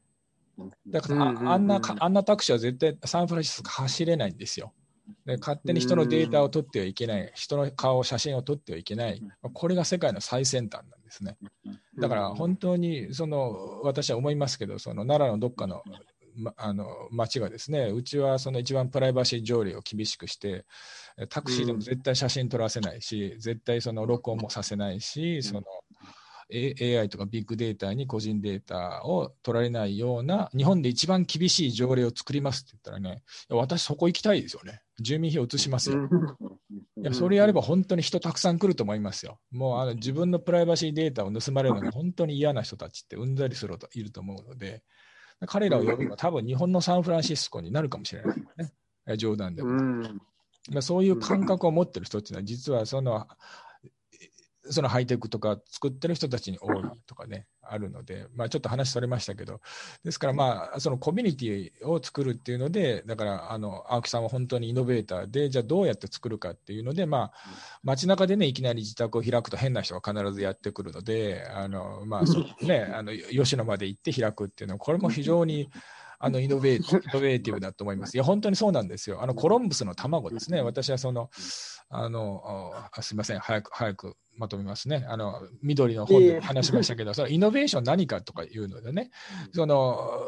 だからうんうんうんああんなかあんなタクシーは絶対サンフランシスコ走れないんですよ。で勝手に人のデータを取ってはいけない、人の顔、写真を撮ってはいけない、これが世界の最先端なんですね。だから本当にその私は思いますけど、その奈良のどっかの,、ま、あの町がですね、うちはその一番プライバシー条例を厳しくして、タクシーでも絶対写真撮らせないし、絶対その録音もさせないし、その A- AI とかビッグデータに個人データを取られないような、日本で一番厳しい条例を作りますって言ったらね、私そこ行きたいですよね。住民票移しますよ。いや、それやれば本当に人たくさん来ると思いますよ。もうあの自分のプライバシーデータを盗まれるのが本当に嫌な人たちってうんざりするといると思うので、彼らを呼べば多分日本のサンフランシスコになるかもしれないね。え冗談でも。うんまあ、そういう感覚を持ってる人っていうのは、実はその、そのハイテクとか作ってる人たちに多いとかね、あるので、まあ、ちょっと話それましたけど、ですから、まあ、そのコミュニティを作るっていうので、だから、あの青木さんは本当にイノベーターで、じゃあどうやって作るかっていうので、まあ、街中でね、いきなり自宅を開くと変な人が必ずやってくるので、あのまあそう ね、あの吉野まで行って開くっていうのは、これも非常にあのイノベーティイノベーティブだと思います。いや、本当にそうなんですよ。あのコロンブスの卵ですね。私はその、あの、あすみません、早く、早くまとめますね。あの、緑の本で話しましたけど、そのイノベーション何かとかいうのでね、その、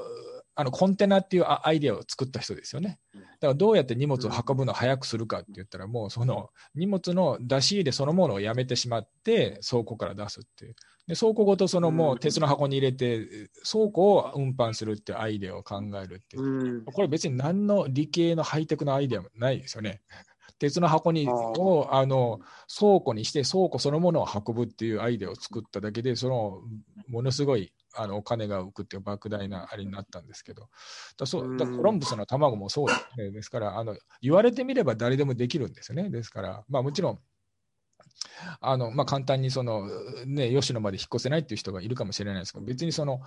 あのコンテナっていうあアイデアを作った人ですよね。だからどうやって荷物を運ぶのを早くするかって言ったら、もうその荷物の出し入れそのものをやめてしまって、倉庫から出すっていう。で倉庫ごとそのもう鉄の箱に入れて、倉庫を運搬するっていうアイデアを考えるっていう。うんこれ別に何の理系のハイテクのアイデアもないですよね。鉄の箱にをあの倉庫にして倉庫そのものを運ぶっていうアイデアを作っただけで、そのものすごいあのお金が浮くっていう莫大なあれになったんですけど、だそうだコロンブスの卵もそうですね。ですからあの、言われてみれば誰でもできるんですよね。ですから、まあ、もちろん、あのまあ、簡単にその、ね、吉野まで引っ越せないっていう人がいるかもしれないですけど、別にその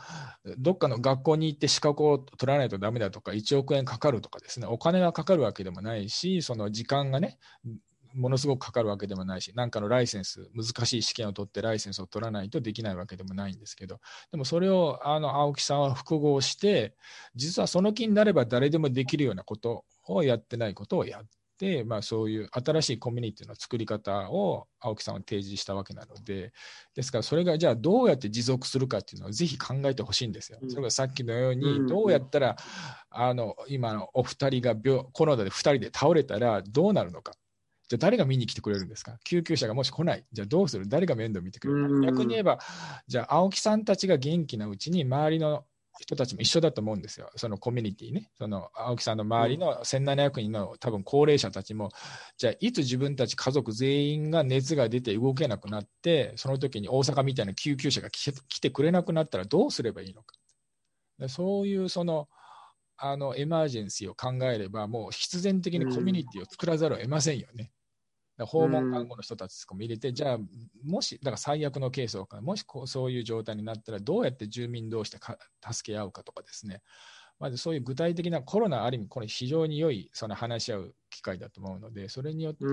どっかの学校に行って資格を取らないとダメだとか、1億円かかるとかですね、お金がかかるわけでもないし、その時間がね、ものすごくかかるわけでもないし、なんかのライセンス、難しい試験を取ってライセンスを取らないとできないわけでもないんですけど、でもそれをあの青木さんは複合して、実はその気になれば誰でもできるようなことをやってないことをやって、まあ、そういう新しいコミュニティの作り方を青木さんは提示したわけなので、ですからそれがじゃあどうやって持続するかっていうのをぜひ考えてほしいんですよ。それがさっきのよううんに、どうやったらあの今のお二人が病コロナで2人で倒れたらどうなるのか。じゃあ誰が見に来てくれるんですか救急車がもし来ない。じゃあどうする？誰が面倒見てくれるうんか逆に言えば、じゃあ青木さんたちが元気なうちに周りの人たちも一緒だと思うんですよ、そのコミュニティね、その青木さんの周りの1700人の多分高齢者たちも、じゃあ、いつ自分たち家族全員が熱が出て動けなくなって、その時に大阪みたいな救急車が来てくれなくなったらどうすればいいのか。そういうそのあのエマージェンシーを考えれば、もう必然的にコミュニティを作らざるを得ませんよね。訪問看護の人たちとかも入れて、じゃあ、もし、だから最悪のケースを、もしこうそういう状態になったら、どうやって住民同士で助け合うかとかですね、まずそういう具体的なコロナ、ある意味、これ非常に良いその話し合う機会だと思うので、それによって、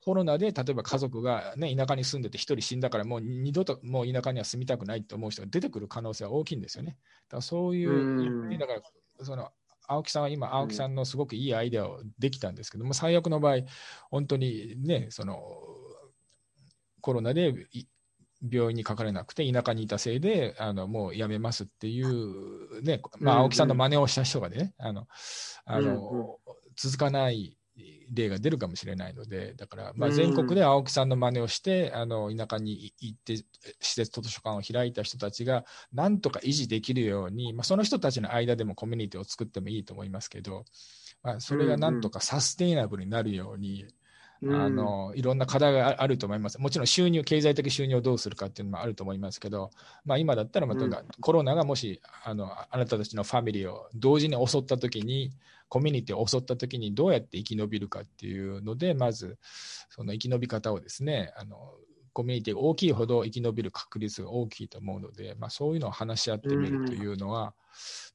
コロナで例えば家族が、ね、田舎に住んでて1人死んだからもう二度ともう田舎には住みたくないと思う人が出てくる可能性は大きいんですよね。だからそういう、だからその青木さんは今、青木さんのすごくいいアイデアをできたんですけども、最悪の場合、本当にね、そのコロナで病院にかかれなくて、田舎にいたせいで、あのもう辞めますっていう、ね、まあ、青木さんの真似をした人がね、あのあの続かない例が出るかもしれないので、だから、まあ、全国で青木さんの真似をして、あの田舎に行って、施設図書館を開いた人たちが、なんとか維持できるように、まあ、その人たちの間でもコミュニティを作ってもいいと思いますけど、まあ、それがなんとかサステイナブルになるように、あのいろんな課題があると思います。もちろん収入、経済的収入をどうするかっていうのもあると思いますけど、まあ、今だったら、まあ、とにかくコロナがもしあのあなたたちのファミリーを同時に襲ったときに、コミュニティを襲ったときにどうやって生き延びるかっていうので、まずその生き延び方をですね、あのコミュニティが大きいほど生き延びる確率が大きいと思うので、まあ、そういうのを話し合ってみるというのは、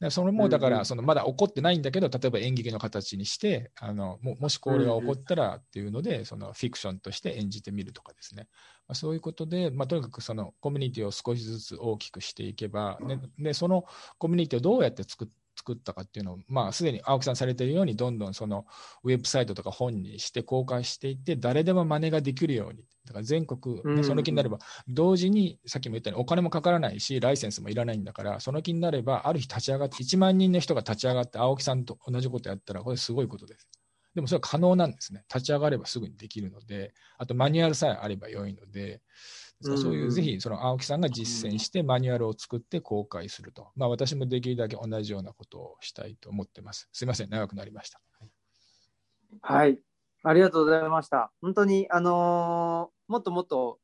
うん、それもだからそのまだ起こってないんだけど、例えば演劇の形にしてあのももしこれが起こったらっていうので、そのフィクションとして演じてみるとかですね、まあ、そういうことで、まあ、とにかくそのコミュニティを少しずつ大きくしていけば、ね、でそのコミュニティをどうやって作って作ったかっていうのを、まあ、すでに青木さんされているように、どんどんそのウェブサイトとか本にして公開していって、誰でも真似ができるように、だから全国、ね、その気になれば、同時に、さっきも言ったように、お金もかからないし、ライセンスもいらないんだから、その気になれば、ある日立ち上がって、1万人の人が立ち上がって、青木さんと同じことやったら、これすごいことです。でもそれは可能なんですね。立ち上がればすぐにできるので、あとマニュアルさえあれば良いので、そういうぜひその青木さんが実践してマニュアルを作って公開すると、まあ、私もできるだけ同じようなことをしたいと思ってます。すみません、長くなりました。はい、ありがとうございました。本当に、あのー、もっともっと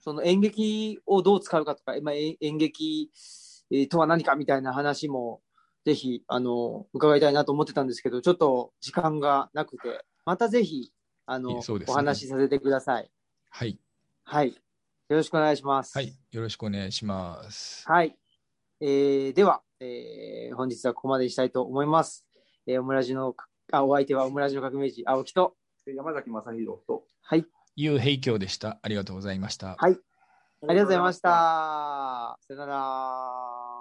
その演劇をどう使うかとか、まあ、演劇とは何かみたいな話もぜひ、あのー、伺いたいなと思ってたんですけど、ちょっと時間がなくて、またぜひ、あの、ね、お話しさせてください。はい。はい。よろしくお願いします。はい、よろしくお願いします。はい。えー、では、えー、本日はここまでにしたいと思います。えー、オムラジの、あ、お相手はオムラジの革命児、青木と、山崎正弘と、はい。ゆうへいきょうでした。ありがとうございました。はい。ありがとうございました。さよなら。